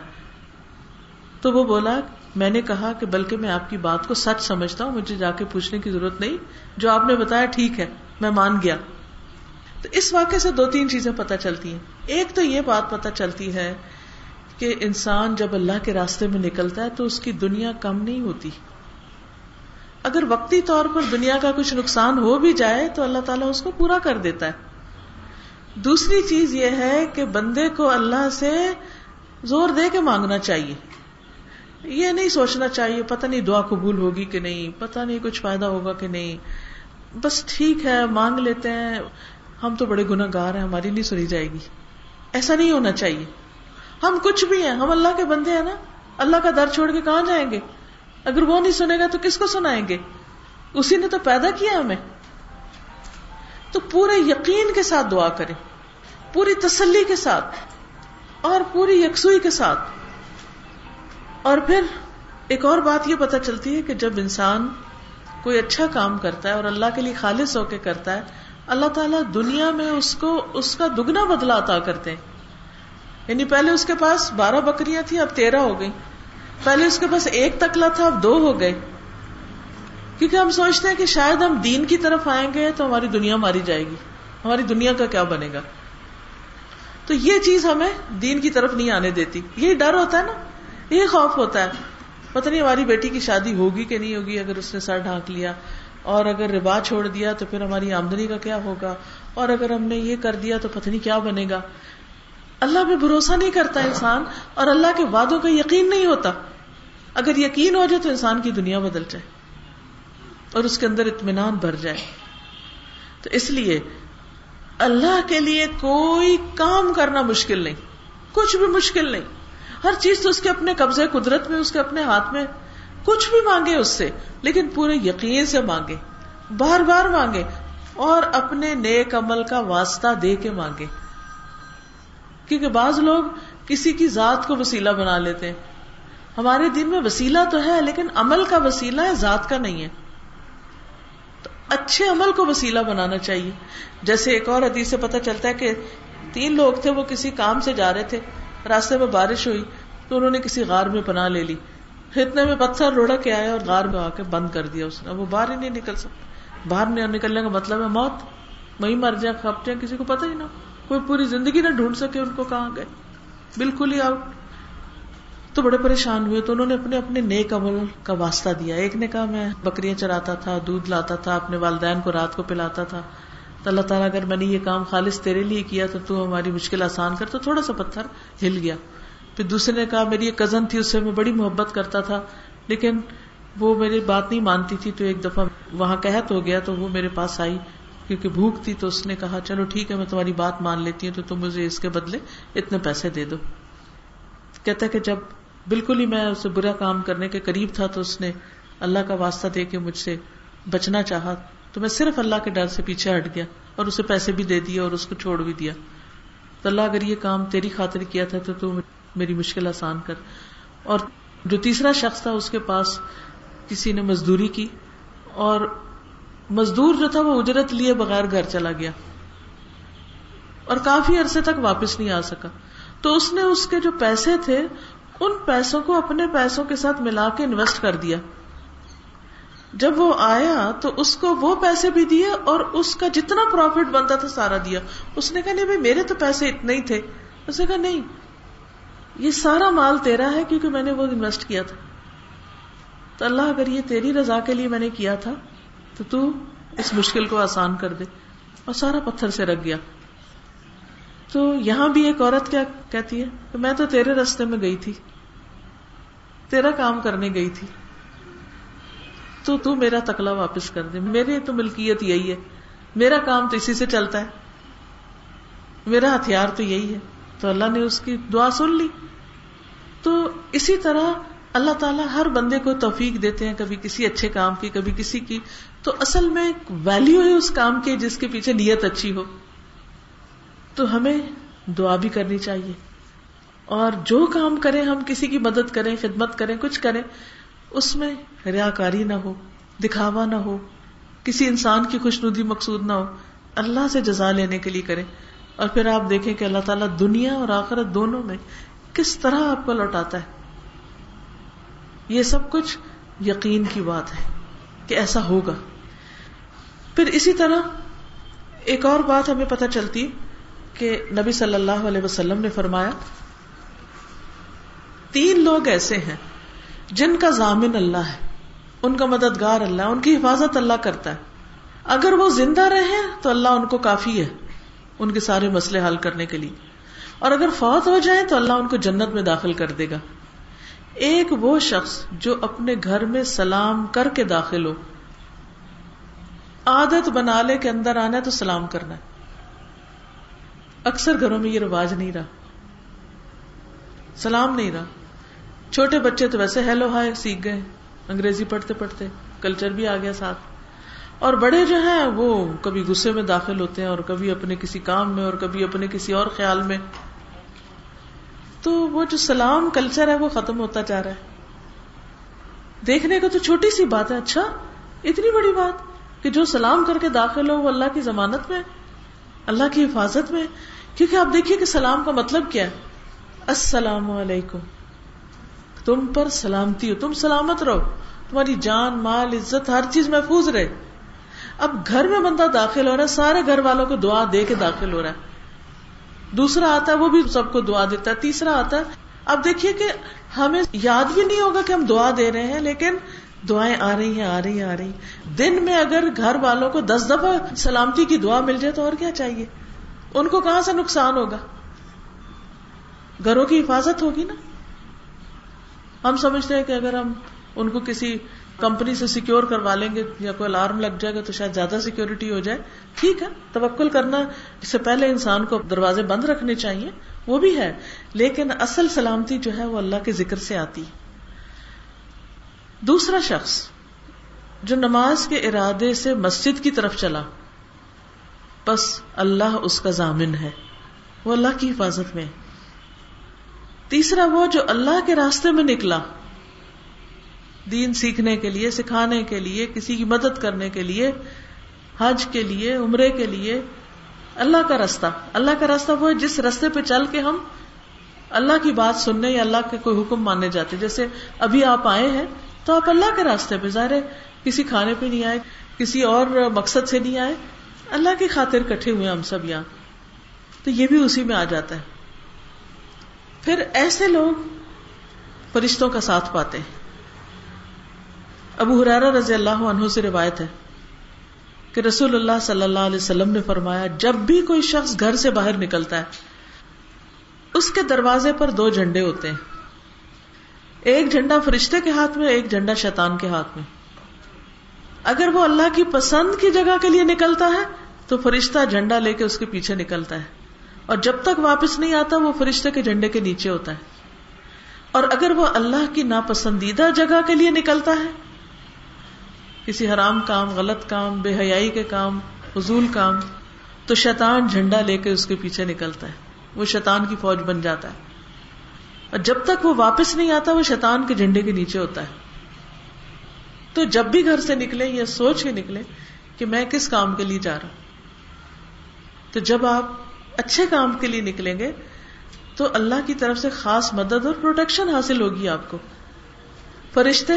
تو وہ بولا، میں نے کہا کہ بلکہ میں آپ کی بات کو سچ سمجھتا ہوں، مجھے جا کے پوچھنے کی ضرورت نہیں۔ جو آپ نے بتایا ٹھیک ہے، میں مان گیا۔ تو اس واقعے سے دو تین چیزیں پتہ چلتی ہیں۔ ایک تو یہ بات پتہ چلتی ہے کہ انسان جب اللہ کے راستے میں نکلتا ہے تو اس کی دنیا کم نہیں ہوتی۔ اگر وقتی طور پر دنیا کا کچھ نقصان ہو بھی جائے تو اللہ تعالیٰ اس کو پورا کر دیتا ہے۔ دوسری چیز یہ ہے کہ بندے کو اللہ سے زور دے کے مانگنا چاہیے۔ یہ نہیں سوچنا چاہیے، پتہ نہیں دعا قبول ہوگی کہ نہیں، پتہ نہیں کچھ فائدہ ہوگا کہ نہیں۔ بس ٹھیک ہے، مانگ لیتے ہیں۔ ہم تو بڑے گناہ گار ہیں، ہماری نہیں سنی جائے گی۔ ایسا نہیں ہونا چاہیے۔ ہم کچھ بھی ہیں، ہم اللہ کے بندے ہیں نا۔ اللہ کا در چھوڑ کے کہاں جائیں گے؟ اگر وہ نہیں سنے گا تو کس کو سنائیں گے؟ اسی نے تو پیدا کیا ہمیں۔ تو پورے یقین کے ساتھ دعا کرے پوری تسلی کے ساتھ۔ اور پوری یکسوئی کے ساتھ۔ اور پھر ایک اور بات یہ پتا چلتی ہے کہ جب انسان کوئی اچھا کام کرتا ہے اور اللہ کے لیے خالص ہو کے کرتا ہے، اللہ تعالیٰ دنیا میں اس کو، اس کا دگنا بدلا عطا کرتے ہیں۔ یعنی پہلے اس کے پاس بارہ بکریاں تھیں، اب تیرہ ہو گئی پہلے اس کے پاس ایک تکلا تھا، اب دو ہو گئے۔ کیونکہ ہم سوچتے ہیں کہ شاید ہم دین کی طرف آئیں گے تو ہماری دنیا ماری جائے گی۔ ہماری دنیا کا کیا بنے گا؟ تو یہ چیز ہمیں دین کی طرف نہیں آنے دیتی۔ یہ ڈر ہوتا ہے نا؟ یہ خوف ہوتا ہے۔ پتہ نہیں ہماری بیٹی کی شادی ہوگی کہ نہیں ہوگی اگر اس نے سر ڈھانک لیا۔ اور اگر ربا چھوڑ دیا تو پھر ہماری آمدنی کا کیا ہوگا؟ اور اگر ہم نے یہ کر دیا تو پتہ نہیں کیا بنے گا۔ اللہ پہ بھروسہ نہیں کرتا انسان اور اللہ کے وعدوں کا یقین نہیں ہوتا۔ اگر یقین ہو جائے تو انسان کی دنیا بدل جائے اور اس کے اندر اطمینان بھر جائے۔ تو اس لیے اللہ کے لیے کوئی کام کرنا مشکل نہیں، کچھ بھی مشکل نہیں۔ ہر چیز تو اس کے اپنے قبضے، قدرت میں، اس کے اپنے ہاتھ میں، کچھ بھی مانگے اس سے، لیکن پورے یقین سے مانگے، بار بار مانگے اور اپنے نیک عمل کا واسطہ دے کے مانگے۔ کیونکہ بعض لوگ کسی کی ذات کو وسیلہ بنا لیتے ہیں۔ ہمارے دن میں وسیلہ تو ہے، لیکن عمل کا وسیلہ ہے، ذات کا نہیں ہے۔ تو اچھے عمل کو وسیلہ بنانا چاہیے۔ جیسے ایک اور حدیث سے پتہ چلتا ہے کہ تین لوگ تھے، وہ کسی کام سے جا رہے تھے، راستے میں بارش ہوئی تو انہوں نے کسی غار میں پناہ لے لی۔ اتنے میں پتھر روڑا کے آیا اور غار میں آ کے بند کر دیا اس نے۔ وہ باہر ہی نہیں نکل سکتا۔ باہر نہیں نکلنے کا مطلب ہے موت۔ وہی مر جائے کھپ جائے کسی کو پتہ ہی نہ کوئی پوری زندگی نہ ڈھونڈ سکے ان کو کہاں گئے۔ بالکل ہی آؤٹ تو بڑے پریشان ہوئے تو انہوں نے اپنے اپنے نیک عمل کا واسطہ دیا۔ ایک نے کہا، میں بکریاں چراتا تھا، دودھ لاتا تھا، اپنے والدین کو رات کو پلاتا تھا۔ تو اللہ تعالیٰ، اگر میں نے یہ کام خالص تیرے لیے کیا تو تو ہماری مشکل آسان کر۔ تو تھوڑا سا پتھر ہل گیا۔ پھر دوسرے نے کہا، میری ایک کزن تھی، اس سے میں بڑی محبت کرتا تھا، لیکن وہ میری بات نہیں مانتی تھی۔ تو ایک دفعہ وہاں قحط ہو گیا تو وہ میرے پاس آئی۔ کیونکہ بھوک تھی تو اس نے کہا، چلو ٹھیک ہے، میں تمہاری بات مان لیتی ہوں، تو تم مجھے اس کے بدلے اتنے پیسے دے دو۔ کہتا کہ جب بالکل ہی میں اسے برا کام کرنے کے قریب تھا، تو اس نے اللہ کا واسطہ دے کے مجھ سے بچنا چاہا۔ تو میں صرف اللہ کے ڈر سے پیچھے ہٹ گیا اور اسے پیسے بھی دے دیے اور اس کو چھوڑ بھی دیا۔ تو اللہ، اگر یہ کام تیری خاطر کیا تھا، تو تو میری مشکل آسان کر۔ اور جو تیسرا شخص تھا، اس کے پاس کسی نے مزدوری کی اور مزدور جو تھا وہ اجرت لیے بغیر گھر چلا گیا اور کافی عرصے تک واپس نہیں آ سکا۔ تو اس نے اس کے جو پیسے تھے، ان پیسوں کو اپنے پیسوں کے ساتھ ملا کے انویسٹ کر دیا۔ جب وہ آیا تو اس کو وہ پیسے بھی دیے اور اس کا جتنا پروفٹ بنتا تھا سارا دیا۔ اس نے کہا، نہیں بھائی، میرے تو پیسے اتنے ہی تھے۔ اس نے کہا، نہیں، یہ سارا مال تیرا ہے کیونکہ میں نے وہ انویسٹ کیا تھا۔ تو اللہ، اگر یہ تیری رضا کے لیے میں نے کیا تھا تو تو اس مشکل کو آسان کر دے اور سارا پتھر سے رکھ گیا۔ تو یہاں بھی ایک عورت کیا کہتی ہے کہ میں تو تیرے رستے میں گئی تھی، تیرا کام کرنے گئی تھی۔ تو تو میرا تکلا واپس کر دے۔ میری تو ملکیت یہی ہے۔ میرا کام تو اسی سے چلتا ہے۔ میرا ہتھیار تو یہی ہے۔ تو اللہ نے اس کی دعا سن لی۔ تو اسی طرح اللہ تعالیٰ ہر بندے کو توفیق دیتے ہیں، کبھی کسی اچھے کام کی، کبھی کسی کی تو اصل میں ایک ویلو ہے اس کام کی جس کے پیچھے نیت اچھی ہو۔ تو ہمیں دعا بھی کرنی چاہیے۔ اور جو کام کریں، ہم کسی کی مدد کریں، خدمت کریں، کچھ کریں، اس میں ریا کاری نہ ہو، دکھاوا نہ ہو، کسی انسان کی خوش ندی مقصود نہ ہو۔ اللہ سے جزا لینے کے لیے کریں۔ اور پھر آپ دیکھیں کہ اللہ تعالیٰ دنیا اور آخرت دونوں میں کس طرح آپ کو لوٹاتا ہے۔ یہ سب کچھ یقین کی بات ہے۔ کہ ایسا ہوگا۔ پھر اسی طرح ایک اور بات ہمیں پتہ چلتی کہ نبی صلی اللہ علیہ وسلم نے فرمایا، تین لوگ ایسے ہیں جن کا ضامن اللہ ہے، ان کا مددگار اللہ ان کی حفاظت اللہ کرتا ہے۔ اگر وہ زندہ رہے تو اللہ ان کو کافی ہے، ان کے سارے مسئلے حل کرنے کے لیے۔ اور اگر فوت ہو جائے تو اللہ ان کو جنت میں داخل کر دے گا۔ ایک وہ شخص جو اپنے گھر میں سلام کر کے داخل ہو۔ عادت بنا لے کے اندر آنا ہے تو سلام کرنا ہے۔ اکثر گھروں میں یہ رواج نہیں رہا۔ سلام نہیں رہا۔ چھوٹے بچے تو ویسے ہیلو ہائے سیکھ گئے۔ انگریزی پڑھتے پڑھتے کلچر بھی آ گیا ساتھ۔ اور بڑے جو ہیں وہ کبھی غصے میں داخل ہوتے ہیں اور کبھی اپنے کسی کام میں اور کبھی اپنے کسی اور خیال میں۔ تو وہ جو سلام کلچر ہے وہ ختم ہوتا جا رہا ہے۔ دیکھنے کو تو چھوٹی سی بات ہے اچھا اتنی بڑی بات کہ جو سلام کر کے داخل ہو وہ اللہ کی ضمانت میں، اللہ کی حفاظت میں۔ کیونکہ آپ دیکھیے کہ سلام کا مطلب کیا ہے۔ السلام علیکم۔ تم پر سلامتی ہو، تم سلامت رہو۔ تمہاری جان، مال، عزت، ہر چیز محفوظ رہے۔ اب گھر میں بندہ داخل ہو رہا ہے، سارے گھر والوں کو دعا دے کے داخل ہو رہا ہے۔ دوسرا آتا ہے، وہ بھی سب کو دعا دیتا ہے۔ تیسرا آتا ہے، اب دیکھیے کہ ہمیں یاد بھی نہیں ہوگا کہ ہم دعا دے رہے ہیں، لیکن دعائیں آ رہی ہیں، آ رہی ہیں، آ رہی دن میں اگر گھر والوں کو دس دفعہ سلامتی کی دعا مل جائے تو اور کیا چاہیے؟ ان کو کہاں سے نقصان ہوگا؟ گھروں کی حفاظت ہوگی نا؟ ہم سمجھتے ہیں کہ اگر ہم ان کو کسی کمپنی سے سیکور کروا لیں گے یا کوئی الارم لگ جائے گا تو شاید زیادہ سیکورٹی ہو جائے۔ ٹھیک ہے، توکل کرنا اس سے پہلے انسان کو دروازے بند رکھنے چاہیے، وہ بھی ہے۔ لیکن اصل سلامتی جو ہے وہ اللہ کے ذکر سے آتی۔ دوسرا شخص جو نماز کے ارادے سے مسجد کی طرف چلا، بس اللہ اس کا ضامن ہے۔ وہ اللہ کی حفاظت میں۔ تیسرا وہ جو اللہ کے راستے میں نکلا۔ دین سیکھنے کے لیے، سکھانے کے لیے، کسی کی مدد کرنے کے لیے، حج کے لیے، عمرے کے لیے، اللہ کا راستہ اللہ کا راستہ وہ ہے جس رستے پہ چل کے ہم اللہ کی بات سننے یا اللہ کے کوئی حکم ماننے جاتے۔ جیسے ابھی آپ آئے ہیں تو آپ اللہ کے راستے پہ، ظاہر کسی کھانے پہ نہیں آئے، کسی اور مقصد سے نہیں آئے۔ اللہ کی خاطر کٹھے ہوئے ہم سب یہاں۔ تو یہ بھی اسی میں آ جاتا ہے۔ پھر ایسے لوگ فرشتوں کا ساتھ پاتے ہیں۔ ابو حرارا رضی اللہ عنہ سے روایت ہے کہ رسول اللہ صلی اللہ علیہ وسلم نے فرمایا، جب بھی کوئی شخص گھر سے باہر نکلتا ہے، اس کے دروازے پر دو جھنڈے ہوتے ہیں۔ ایک جھنڈا فرشتے کے ہاتھ میں، ایک جھنڈا شیطان کے ہاتھ میں۔ اگر وہ اللہ کی پسند کی جگہ کے لیے نکلتا ہے، تو فرشتہ جھنڈا لے کے اس کے پیچھے نکلتا ہے۔ اور جب تک واپس نہیں آتا، وہ فرشتے کے جھنڈے کے نیچے ہوتا ہے۔ اور اگر وہ اللہ کی ناپسندیدہ جگہ کے لیے نکلتا ہے کسی حرام کام، غلط کام، بے حیائی کے کام حضول کام، تو شیطان جھنڈا لے کے اس کے پیچھے نکلتا ہے۔ وہ شیطان کی فوج بن جاتا ہے۔ اور جب تک وہ واپس نہیں آتا، وہ شیطان کے جھنڈے کے نیچے ہوتا ہے۔ تو جب بھی گھر سے نکلے یا سوچ کے نکلے کہ میں کس کام کے لیے جا رہا ہوں، تو جب آپ اچھے کام کے لیے نکلیں گے، تو اللہ کی طرف سے خاص مدد اور پروٹیکشن حاصل ہوگی آپ کو۔ فرشتے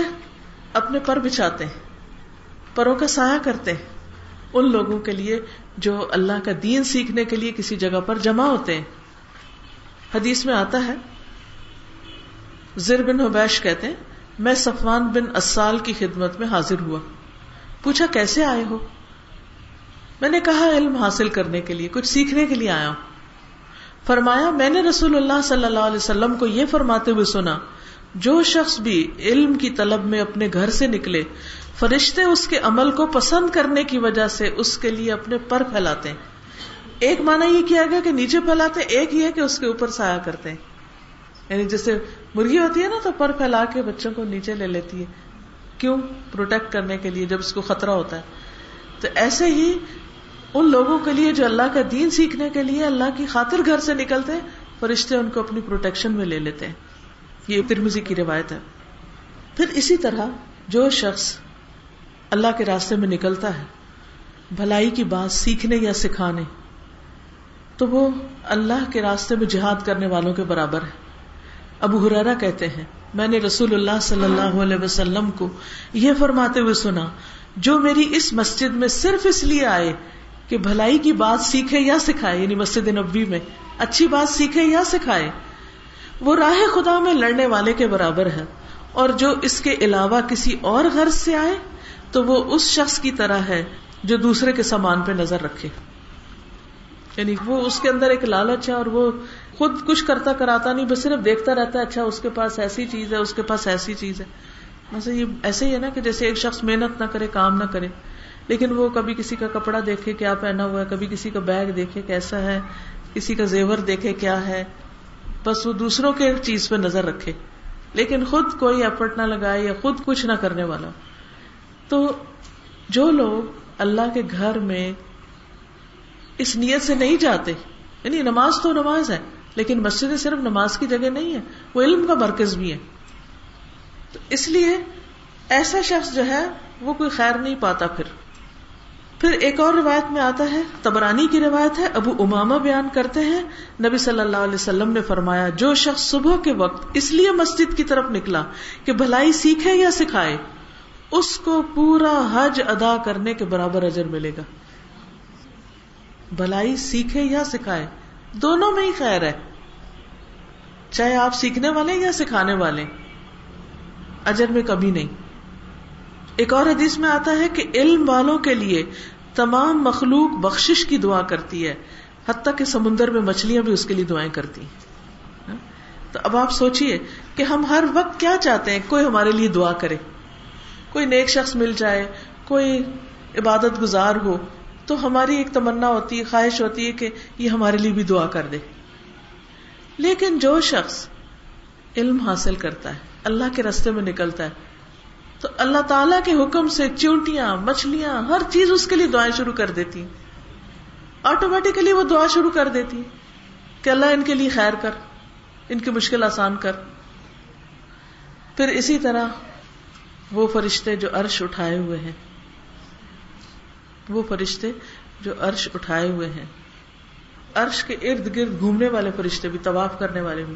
اپنے پر بچھاتے ہیں۔ پروں کا سایہ کرتے ہیں۔ ان لوگوں کے لیے جو اللہ کا دین سیکھنے کے لیے کسی جگہ پر جمع ہوتے ہیں۔ حدیث میں آتا ہے، زر بن حبیش کہتے ہیں، میں صفوان بن اسال کی خدمت میں حاضر ہوا۔ پوچھا، کیسے آئے ہو؟ میں نے کہا، علم حاصل کرنے کے لیے، کچھ سیکھنے کے لیے آیا ہوں۔ فرمایا، میں نے رسول اللہ صلی اللہ علیہ وسلم کو یہ فرماتے ہوئے سنا، جو شخص بھی علم کی طلب میں اپنے گھر سے نکلے فرشتے اس کے عمل کو پسند کرنے کی وجہ سے اس کے لیے اپنے پر پھیلاتے ہیں۔ ایک مانا یہ کیا گیا کہ نیچے پھیلاتے ایک یہ کہ اس کے اوپر سایہ کرتے ہیں۔ یعنی جیسے مرغی ہوتی ہے نا، تو پر پھیلا کے بچوں کو نیچے لے لیتی ہے۔ کیوں؟ پروٹیکٹ کرنے کے لیے جب اس کو خطرہ ہوتا ہے۔ تو ایسے ہی ان لوگوں کے لیے جو اللہ کا دین سیکھنے کے لیے اللہ کی خاطر گھر سے نکلتے فرشتے ان کو اپنی پروٹیکشن میں لے لیتے ہیں۔ یہ ترمزی کی روایت ہے۔ پھر اسی طرح جو شخص اللہ کے راستے میں نکلتا ہے، بھلائی کی بات سیکھنے یا سکھانے، تو وہ اللہ کے راستے میں جہاد کرنے والوں کے برابر ہے۔ ابو ہرارا کہتے ہیں، میں نے رسول اللہ صلی اللہ علیہ وسلم کو یہ فرماتے ہوئے سنا، جو میری اس مسجد میں صرف اس لیے آئے کہ بھلائی کی بات سیکھے یا سکھائے یعنی مسجد نبی میں اچھی بات سیکھے یا سکھائے، وہ راہ خدا میں لڑنے والے کے برابر ہے۔ اور جو اس کے علاوہ کسی اور غرض سے آئے تو وہ اس شخص کی طرح ہے جو دوسرے کے سامان پہ نظر رکھے۔ یعنی وہ اس کے اندر ایک لالچ ہے اور وہ خود کچھ کرتا کراتا نہیں، بس صرف دیکھتا رہتا ہے اچھا اس کے پاس ایسی چیز ہے، اس کے پاس ایسی چیز ہے۔ یہ ایسے ہی ہے نا کہ جیسے ایک شخص محنت نہ کرے، کام نہ کرے، لیکن وہ کبھی کسی کا کپڑا دیکھے کیا پہنا ہوا ہے، کبھی کسی کا بیگ دیکھے کیسا ہے، کسی کا زیور دیکھے کیا ہے، بس وہ دوسروں کے چیز پہ نظر رکھے۔ لیکن خود کوئی ایفرٹ نہ لگائے یا خود کچھ نہ کرنے والا۔ تو جو لوگ اللہ کے گھر میں اس نیت سے نہیں جاتے یعنی نماز تو نماز ہے، لیکن مسجد صرف نماز کی جگہ نہیں ہے، وہ علم کا مرکز بھی ہے۔ تو اس لیے ایسا شخص جو ہے، وہ کوئی خیر نہیں پاتا پھر۔ پھر ایک اور روایت میں آتا ہے، تبرانی کی روایت ہے، ابو اماما بیان کرتے ہیں، نبی صلی اللہ علیہ وسلم نے فرمایا، جو شخص صبح کے وقت اس لیے مسجد کی طرف نکلا کہ بھلائی سیکھے یا سکھائے اس کو پورا حج ادا کرنے کے برابر اجر ملے گا۔ بھلائی سیکھے یا سکھائے، دونوں میں ہی خیر ہے۔ چاہے آپ سیکھنے والے یا سکھانے والے، اجر میں کبھی نہیں۔ ایک اور حدیث میں آتا ہے کہ علم والوں کے لیے تمام مخلوق بخشش کی دعا کرتی ہے، حتیٰ کہ سمندر میں مچھلیاں بھی اس کے لیے دعائیں کرتی ہیں۔ ہاں؟ تو اب آپ سوچیے کہ ہم ہر وقت کیا چاہتے ہیں، کوئی ہمارے لیے دعا کرے۔ کوئی نیک شخص مل جائے، کوئی عبادت گزار ہو، تو ہماری ایک تمنا ہوتی ہے، خواہش ہوتی ہے کہ یہ ہمارے لیے بھی دعا کر دے۔ لیکن جو شخص علم حاصل کرتا ہے، اللہ کے رستے میں نکلتا ہے، تو اللہ تعالی کے حکم سے چونٹیاں، مچھلیاں، ہر چیز اس کے لیے دعائیں شروع کر دیتی آٹومیٹیکلی وہ دعا شروع کر دیتی کہ اللہ ان کے لیے خیر کر، ان کی مشکل آسان کر۔ پھر اسی طرح وہ فرشتے جو عرش اٹھائے ہوئے ہیں۔ وہ فرشتے جو عرش اٹھائے ہوئے ہیں۔ عرش کے ارد گرد گھومنے والے فرشتے بھی، طواف کرنے والے بھی۔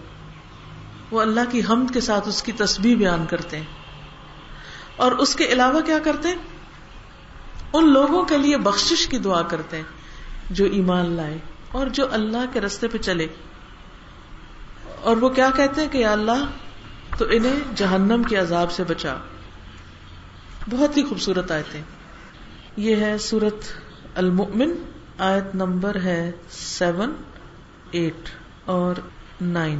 وہ اللہ کی حمد کے ساتھ اس کی تسبیح بیان کرتے ہیں۔ اور اس کے علاوہ کیا کرتے ہیں؟ ان لوگوں کے لیے بخشش کی دعا کرتے ہیں جو ایمان لائے اور جو اللہ کے رستے پہ چلے۔ اور وہ کیا کہتے ہیں کہ یا اللہ تو انہیں جہنم کے عذاب سے بچا۔ بہت ہی خوبصورت آیتیں۔ یہ ہے سورت المؤمن، آیت نمبر ہے سیون، ایٹ اور نائن۔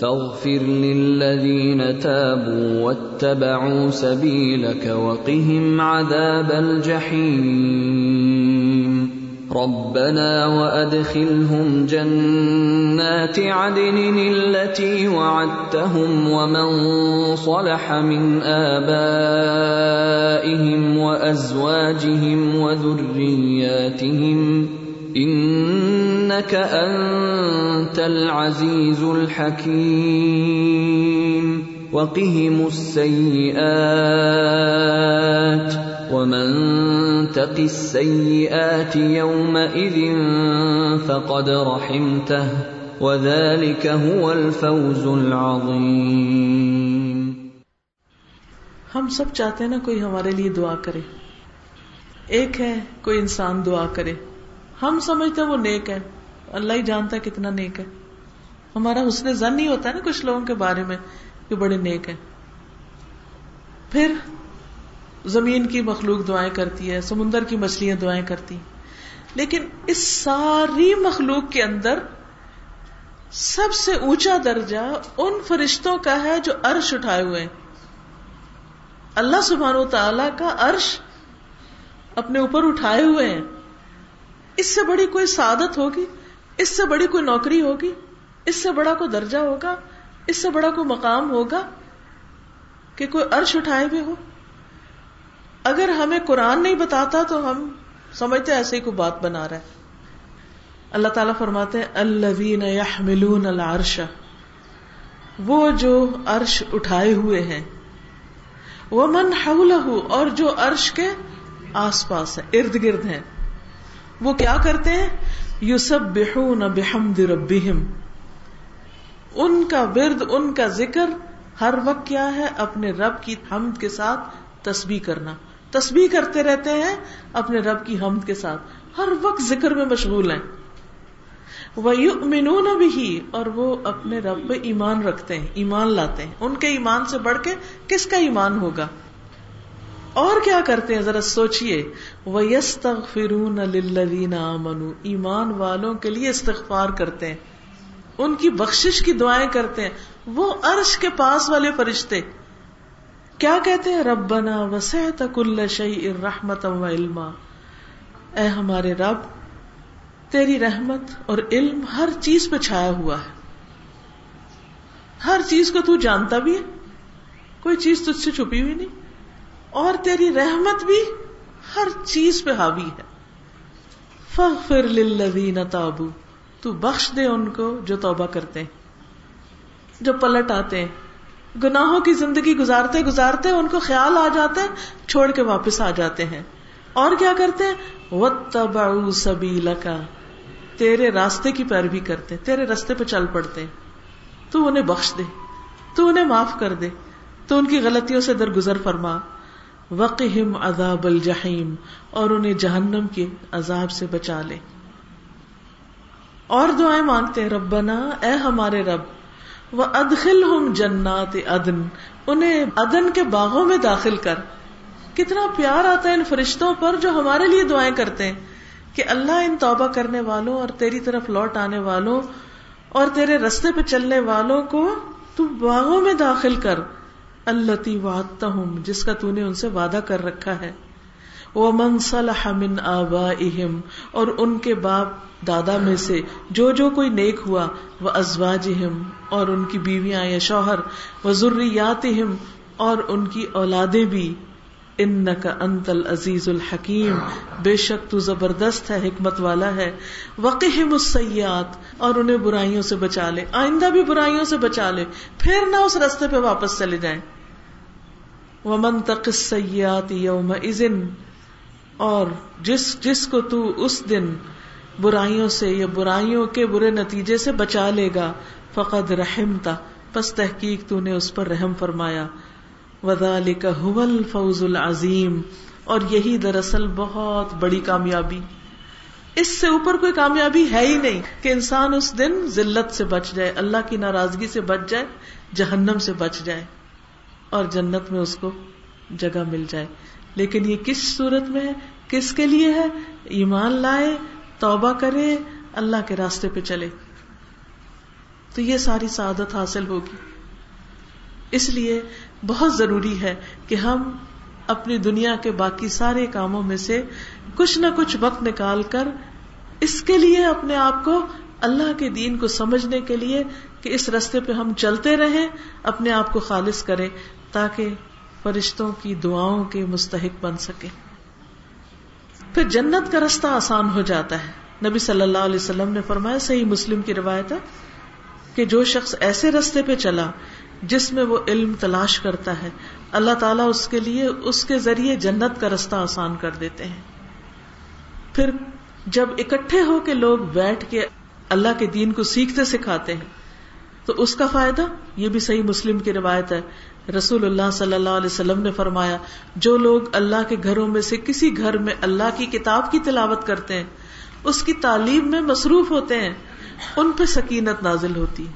فاغفر للذين تابوا واتبعوا سبيلك وقهم عذاب الجحيم. ربنا وادخلهم جنات عدن التي وعدتهم ومن صلح من ابائهم وازواجهم وذرياتهم. إن انك انت العزيز الحكيم. وقهم السيئات. ومن تق السيئات يومئذ فقد رحمته. وذلك هو الفوز العظيم. ہم سب چاہتے ہیں نا کوئی ہمارے لیے دعا کرے۔ ایک ہے کوئی انسان دعا کرے۔ ہم سمجھتے ہیں وہ نیک ہے۔ اللہ ہی جانتا ہے کتنا نیک ہے۔ ہمارا حسن زن ہی ہوتا ہے نا کچھ لوگوں کے بارے میں کہ بڑے نیک ہیں۔ پھر زمین کی مخلوق دعائیں کرتی ہے، سمندر کی مچھلیاں دعائیں کرتی لیکن اس ساری مخلوق کے اندر سب سے اونچا درجہ ان فرشتوں کا ہے جو عرش اٹھائے ہوئے ہیں۔ اللہ سبحانہ و تعالی کا عرش اپنے اوپر اٹھائے ہوئے ہیں۔ اس سے بڑی کوئی سعادت ہوگی؟ اس سے بڑی کوئی نوکری ہوگی؟ اس سے بڑا کوئی درجہ ہوگا؟ اس سے بڑا کوئی مقام ہوگا کہ کوئی عرش اٹھائے ہوئے ہو؟ اگر ہمیں قرآن نہیں بتاتا تو ہم سمجھتے ایسے ہی کوئی بات بنا رہا ہے۔ اللہ تعالیٰ فرماتے ہیں الذین یحملون العرش۔ وہ جو عرش اٹھائے ہوئے ہیں۔ وہ من اور جو عرش کے آس پاس ہے، ارد گرد ہیں۔ وہ کیا کرتے ہیں؟ یو بحمد ربهم ان کا برد ان کا ذکر ہر وقت کیا ہے؟ اپنے رب کی حمد کے ساتھ تسبیح کرنا۔ تسبیح کرتے رہتے ہیں اپنے رب کی حمد کے ساتھ۔ ہر وقت ذکر میں مشغول ہیں۔ وہ بھی اور وہ اپنے رب پہ ایمان رکھتے ہیں، ایمان لاتے ہیں۔ ان کے ایمان سے بڑھ کے کس کا ایمان ہوگا؟ اور کیا کرتے ہیں؟ ذرا سوچیے وہ یس فرون ایمان والوں کے لیے استغفار کرتے ہیں۔ ان کی بخشش کی دعائیں کرتے ہیں۔ وہ عرش کے پاس والے فرشتے۔ کیا کہتے ہیں؟ ربنا وسعت کل شعی رحمت و علما اے ہمارے رب، تیری رحمت اور علم ہر چیز پہ چھایا ہوا ہے۔ ہر چیز کو تو جانتا بھی ہے۔ کوئی چیز تجھ سے چھپی ہوئی نہیں۔ اور تیری رحمت بھی ہر چیز پہ حاوی ہے۔ فغفر للذین تابو، تو بخش دے ان کو جو توبہ کرتے ہیں، جو پلٹ آتے ہیں۔ گناہوں کی زندگی گزارتے گزارتے ان کو خیال آ جاتے ہیں چھوڑ کے واپس آ جاتے ہیں۔ اور کیا کرتے ہیں؟ وَاتَّبَعُوا سَبِيلَكَ تیرے راستے کی پیروی کرتے تیرے راستے پہ چل پڑتے تو انہیں بخش دے، تو انہیں معاف کر دے۔ تو ان کی غلطیوں سے درگزر فرما۔ وقہم عذاب الجحیم اور انہیں جہنم کے عذاب سے بچا لے۔ اور دعائیں مانگتے ہیں، ربنا، اے ہمارے رب وہ ادخل ہم جنات ادن انہیں ادن کے باغوں میں داخل کر۔ کتنا پیار آتا ہے ان فرشتوں پر جو ہمارے لیے دعائیں کرتے ہیں کہ اللہ ان توبہ کرنے والوں اور تیری طرف لوٹ آنے والوں اور تیرے رستے پہ چلنے والوں کو تو باغوں میں داخل کر۔ اللہ وعدتا ہوں جس کا تو نے ان سے وعدہ کر رکھا ہے۔ وہ منصلح من آبائہم اور ان کے باپ، دادا میں سے جو جو کوئی نیک ہوا وہ ازواجہم اور ان کی بیویاں یا شوہر وہ ضروریاتہم اور ان کی اولادیں بھی۔ ان کا انت العزیز الحکیم بے شک تو زبردست ہے، حکمت والا ہے۔ وقح مسیات اور انہیں برائیوں سے بچا لے۔ آئندہ بھی برائیوں سے بچا لے، پھر نہ اس رستے پہ واپس چلے جائیں۔ ومن تق سیات یوم ازن اور جس جس کو تو اس دن برائیوں سے یا برائیوں کے برے نتیجے سے بچا لے گا، فقد رحمتا پس تحقیق تو نے اس پر رحم فرمایا۔ وَذَلِكَ هُوَ الْفَوْزُ الْعَظِيمُ۔ اور یہی دراصل بہت بڑی کامیابی۔ اس سے اوپر کوئی کامیابی ہے ہی نہیں کہ انسان اس دن ذلت سے بچ جائے، اللہ کی ناراضگی سے بچ جائے، جہنم سے بچ جائے۔ اور جنت میں اس کو جگہ مل جائے۔ لیکن یہ کس صورت میں ہے؟ کس کے لیے ہے؟ ایمان لائے، توبہ کرے، اللہ کے راستے پہ چلے۔ تو یہ ساری سعادت حاصل ہوگی۔ اس لیے بہت ضروری ہے کہ ہم اپنی دنیا کے باقی سارے کاموں میں سے کچھ نہ کچھ وقت نکال کر اس کے لیے اپنے آپ کو اللہ کے دین کو سمجھنے کے لیے کہ اس رستے پہ ہم چلتے رہیں، اپنے آپ کو خالص کریں۔ تاکہ فرشتوں کی دعاؤں کے مستحق بن سکے۔ پھر جنت کا رستہ آسان ہو جاتا ہے۔ نبی صلی اللہ علیہ وسلم نے فرمایا، صحیح مسلم کی روایت ہے کہ جو شخص ایسے رستے پہ چلا جس میں وہ علم تلاش کرتا ہے، اللہ تعالیٰ اس کے لیے اس کے ذریعے جنت کا رستہ آسان کر دیتے ہیں۔ پھر جب اکٹھے ہو کے لوگ بیٹھ کے اللہ کے دین کو سیکھتے سکھاتے ہیں، تو اس کا فائدہ یہ بھی صحیح مسلم کی روایت ہے رسول اللہ صلی اللہ علیہ وسلم نے فرمایا، جو لوگ اللہ کے گھروں میں سے کسی گھر میں اللہ کی کتاب کی تلاوت کرتے ہیں، اس کی تعلیم میں مصروف ہوتے ہیں، ان پہ سکینت نازل ہوتی ہے۔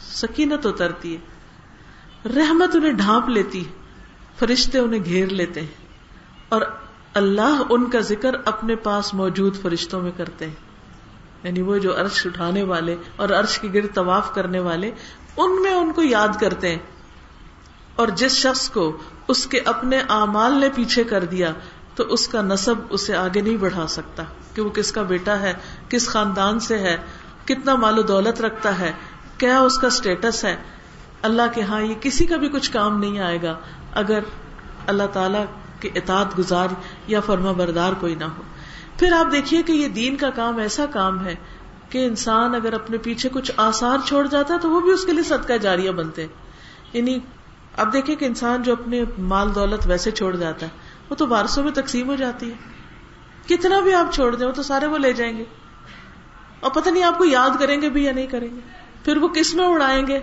سکینت اترتی ہے۔ رحمت انہیں ڈھانپ لیتی ہے، فرشتے انہیں گھیر لیتے ہیں۔ اور اللہ ان کا ذکر اپنے پاس موجود فرشتوں میں کرتے ہیں۔ یعنی وہ جو عرش اٹھانے والے اور عرش کے گرد طواف کرنے والے، ان میں ان کو یاد کرتے ہیں۔ اور جس شخص کو اس کے اپنے اعمال نے پیچھے کر دیا، تو اس کا نصب اسے آگے نہیں بڑھا سکتا کہ وہ کس کا بیٹا ہے، کس خاندان سے ہے، کتنا مال و دولت رکھتا ہے، کیا اس کا اسٹیٹس ہے۔ اللہ کے ہاں یہ کسی کا بھی کچھ کام نہیں آئے گا اگر اللہ تعالی کے اطاعت گزار یا فرما بردار کوئی نہ ہو۔ پھر آپ دیکھیے کہ یہ دین کا کام ایسا کام ہے کہ انسان اگر اپنے پیچھے کچھ آسار چھوڑ جاتا ہے تو وہ بھی اس کے لیے صدقہ جاریہ بنتے۔ یعنی اب دیکھیں کہ انسان جو اپنے مال دولت ویسے چھوڑ جاتا ہے، وہ تو وارسوں میں تقسیم ہو جاتی ہے۔ کتنا بھی آپ چھوڑ دیں، وہ تو سارے وہ لے جائیں گے۔ اور پتہ نہیں آپ کو یاد کریں گے بھی یا نہیں کریں گے۔ پھر وہ کس میں اڑائیں گے؟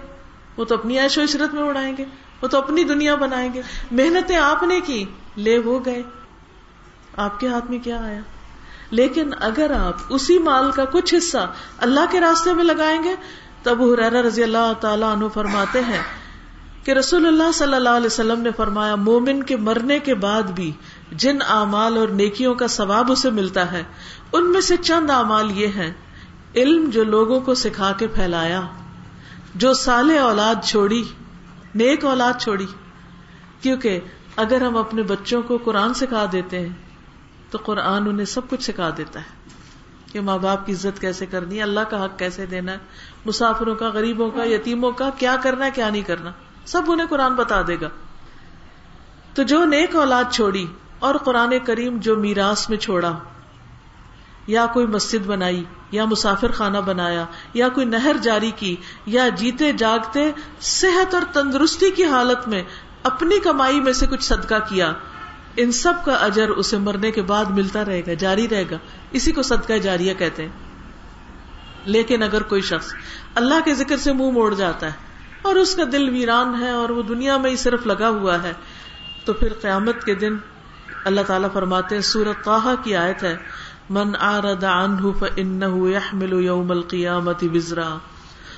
وہ تو اپنی عیش و عشرت میں اڑائیں گے۔ وہ تو اپنی دنیا بنائیں گے۔ محنتیں آپ نے کی، لے وہ گئے۔ آپ کے ہاتھ میں کیا آیا؟ لیکن اگر آپ اسی مال کا کچھ حصہ اللہ کے راستے میں لگائیں گے، تب حرا رضی اللہ تعالیٰ عنہ فرماتے ہیں کہ رسول اللہ صلی اللہ علیہ وسلم نے فرمایا، مومن کے مرنے کے بعد بھی جن اعمال اور نیکیوں کا ثواب اسے ملتا ہے، ان میں سے چند اعمال یہ ہیں، علم جو لوگوں کو سکھا کے پھیلایا، جو سال اولاد چھوڑی، نیک اولاد چھوڑی۔ کیونکہ اگر ہم اپنے بچوں کو قرآن سکھا دیتے ہیں، تو قرآن انہیں سب کچھ سکھا دیتا ہے۔ کہ ماں باپ کی عزت کیسے کرنی ہے، اللہ کا حق کیسے دینا ہے، مسافروں کا، غریبوں کا، یتیموں کا، کیا کرنا ہے، کیا نہیں کرنا۔ سب انہیں قرآن بتا دے گا۔ تو جو نیک اولاد چھوڑی اور قرآن کریم جو میراث میں چھوڑا، یا کوئی مسجد بنائی، یا مسافر خانہ بنایا، یا کوئی نہر جاری کی، یا جیتے جاگتے صحت اور تندرستی کی حالت میں اپنی کمائی میں سے کچھ صدقہ کیا، ان سب کا اجر اسے مرنے کے بعد ملتا رہے گا، جاری رہے گا۔ اسی کو صدقہ جاریہ کہتے ہیں۔ لیکن اگر کوئی شخص اللہ کے ذکر سے منہ مو موڑ جاتا ہے اور اس کا دل ویران ہے اور وہ دنیا میں ہی صرف لگا ہوا ہے۔ تو پھر قیامت کے دن اللہ تعالیٰ فرماتے ہیں سورت قاہا کی آیت ہے، من آرد عنہ فإنه يحمل يوم القیامت وزرا۔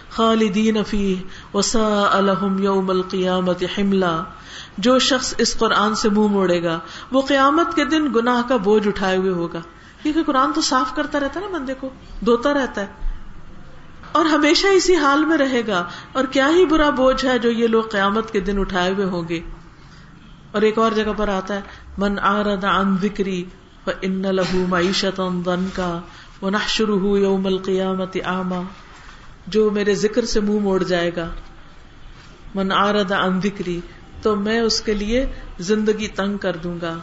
خالدین فیہ، وساء لهم یوم القیامت حملا جو شخص اس قرآن سے منہ موڑے گا، وہ قیامت کے دن گناہ کا بوجھ اٹھائے ہوئے ہوگا۔ کیونکہ قرآن تو صاف کرتا رہتا ہے نا بندے کو دھوتا رہتا ہے۔ اور ہمیشہ اسی حال میں رہے گا اور کیا ہی برا بوجھ ہے جو یہ لوگ قیامت کے دن اٹھائے ہوئے ہوں گے۔ اور ایک اور جگہ پر آتا ہے، من آرد عن ذکری ان لہو معیشت کا وہ نہ شروع ہو یوم القیامت جو میرے ذکر سے منہ موڑ جائے گا۔ من آرد عن ذکری، تو میں اس کے لیے زندگی تنگ کر دوں گا۔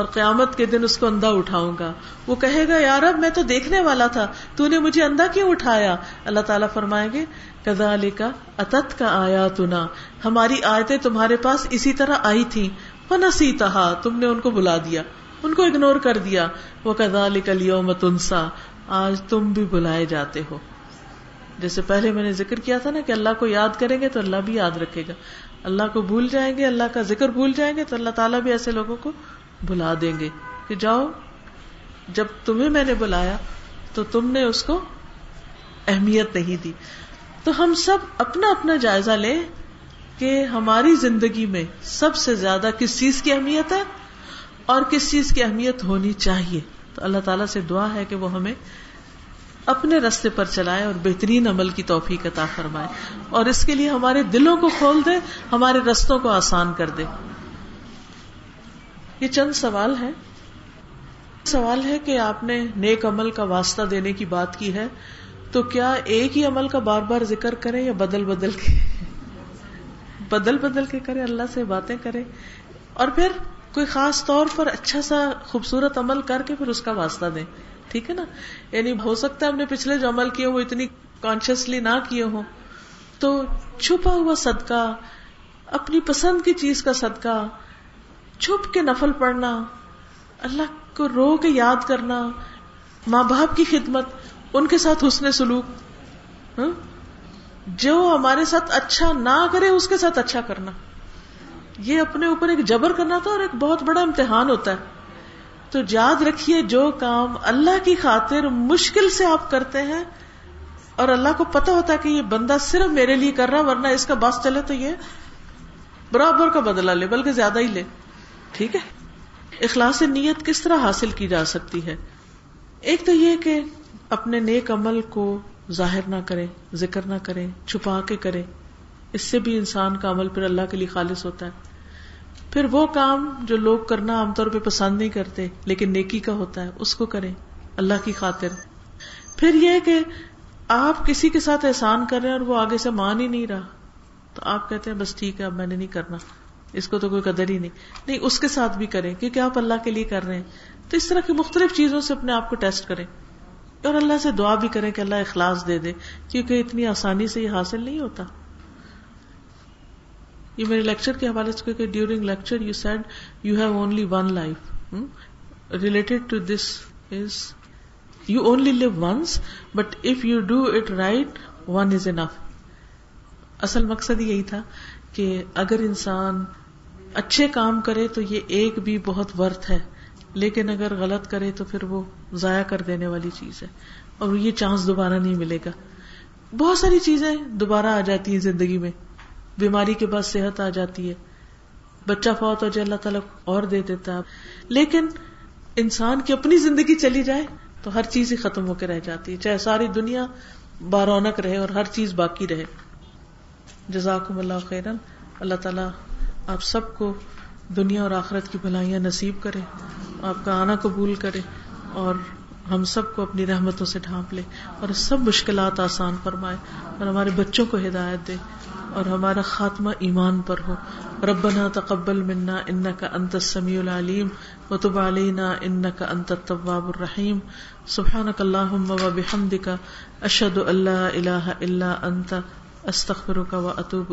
اور قیامت کے دن اس کو اندھا اٹھاؤں گا۔ وہ کہے گا یار اب میں تو دیکھنے والا تھا۔ تو نے مجھے اندھا کیوں اٹھایا؟ اللہ تعالیٰ فرمائیں گے کدا علی کا اتت کا آیا تنا ہماری آیتیں تمہارے پاس اسی طرح آئی تھی نسی تہا تم نے ان کو بلا دیا، ان کو اگنور کر دیا۔ وہ کدا علی کا لیو متنسا آج تم بھی بلائے جاتے ہو۔ جیسے پہلے میں نے ذکر کیا تھا نا کہ اللہ کو یاد کریں گے تو اللہ بھی یاد رکھے گا۔ اللہ کو بھول جائیں گے، اللہ کا ذکر بھول جائیں گے تو اللہ تعالیٰ بھی ایسے لوگوں کو بلا دیں گے کہ جاؤ، جب تمہیں میں نے بلایا تو تم نے اس کو اہمیت نہیں دی۔ تو ہم سب اپنا اپنا جائزہ لیں کہ ہماری زندگی میں سب سے زیادہ کس چیز کی اہمیت ہے اور کس چیز کی اہمیت ہونی چاہیے۔ تو اللہ تعالیٰ سے دعا ہے کہ وہ ہمیں اپنے رستے پر چلائے اور بہترین عمل کی توفیق عطا فرمائے۔ اور اس کے لیے ہمارے دلوں کو کھول دے، ہمارے رستوں کو آسان کر دے۔ یہ چند سوال ہے سوال ہے کہ آپ نے نیک عمل کا واسطہ دینے کی بات کی ہے، تو کیا ایک ہی عمل کا بار بار ذکر کرے یا بدل بدل کے؟ بدل بدل کے کرے اللہ سے باتیں کرے اور پھر کوئی خاص طور پر اچھا سا خوبصورت عمل کر کے پھر اس کا واسطہ دیں۔ ٹھیک ہے نا؟ یعنی ہو سکتا ہے ہم نے پچھلے جو عمل کیے وہ اتنی کانشیسلی نہ کیے ہوں۔ تو چھپا ہوا صدقہ، اپنی پسند کی چیز کا صدقہ چھپ کے نفل پڑھنا، اللہ کو رو کے یاد کرنا، ماں باپ کی خدمت، ان کے ساتھ حسن سلوک ہاں؟ جو ہمارے ساتھ اچھا نہ کرے، اس کے ساتھ اچھا کرنا۔ یہ اپنے اوپر ایک جبر کرنا تھا اور ایک بہت بڑا امتحان ہوتا ہے۔ تو یاد رکھیے، جو کام اللہ کی خاطر مشکل سے آپ کرتے ہیں، اور اللہ کو پتا ہوتا ہے کہ یہ بندہ صرف میرے لیے کر رہا ورنہ اس کا بس چلے تو یہ برابر کا بدلا لے، بلکہ زیادہ ہی لے۔ ٹھیک ہے؟ اخلاص نیت کس طرح حاصل کی جا سکتی ہے؟ ایک تو یہ کہ اپنے نیک عمل کو ظاہر نہ کرے ذکر نہ کرے چھپا کے کرے اس سے بھی انسان کا عمل پھر اللہ کے لیے خالص ہوتا ہے۔ پھر وہ کام جو لوگ کرنا عام طور پہ پسند نہیں کرتے، لیکن نیکی کا ہوتا ہے، اس کو کریں۔ اللہ کی خاطر۔ پھر یہ کہ آپ کسی کے ساتھ احسان کر رہے ہیں اور وہ آگے سے مان ہی نہیں رہا۔ تو آپ کہتے ہیں، بس ٹھیک ہے، اب میں نے نہیں کرنا۔ اس کو تو کوئی قدر ہی نہیں۔ نہیں، اس کے ساتھ بھی کریں، کیونکہ آپ اللہ کے لیے کر رہے ہیں۔ تو اس طرح کی مختلف چیزوں سے اپنے آپ کو ٹیسٹ کریں۔ اور اللہ سے دعا بھی کریں کہ اللہ اخلاص دے دے، کیونکہ اتنی آسانی سے یہ حاصل نہیں ہوتا۔ یہ میرے لیکچر کے حوالے سے کیونکہ during lecture you said you have only one life related to this is you only live once but if you do it right one is enough اصل مقصد یہی تھا کہ اگر انسان اچھے کام کرے تو یہ ایک بھی بہت ورتھ ہے، لیکن اگر غلط کرے تو پھر وہ ضائع کر دینے والی چیز ہے، اور یہ چانس دوبارہ نہیں ملے گا۔ بہت ساری چیزیں دوبارہ آ جاتی ہیں زندگی میں۔ بیماری کے بعد صحت آ جاتی ہے۔ بچہ فوت ہو جائے، اللہ تعالیٰ اور دے دیتا ہے۔ لیکن انسان کی اپنی زندگی چلی جائے تو ہر چیز ہی ختم ہو کے رہ جاتی ہے، چاہے ساری دنیا بارونق رہے اور ہر چیز باقی رہے۔ جزاکم اللہ خیرن۔ اللہ تعالیٰ آپ سب کو دنیا اور آخرت کی بھلائیاں نصیب کرے، آپ کا آنا قبول کرے اور ہم سب کو اپنی رحمتوں سے ڈھانپ لے اور سب مشکلات آسان فرمائے اور ہمارے بچوں کو ہدایت دے اور ہمارا خاتمہ ایمان پر ہو۔ ربنا تقبل منا ان کا انت سمیع العلیم و تب علینا ان کا انت طواب الرحیم۔ سبحان اللہ و بحمد کا اشد اللہ اللہ اللہ انت استخر کا و اطوب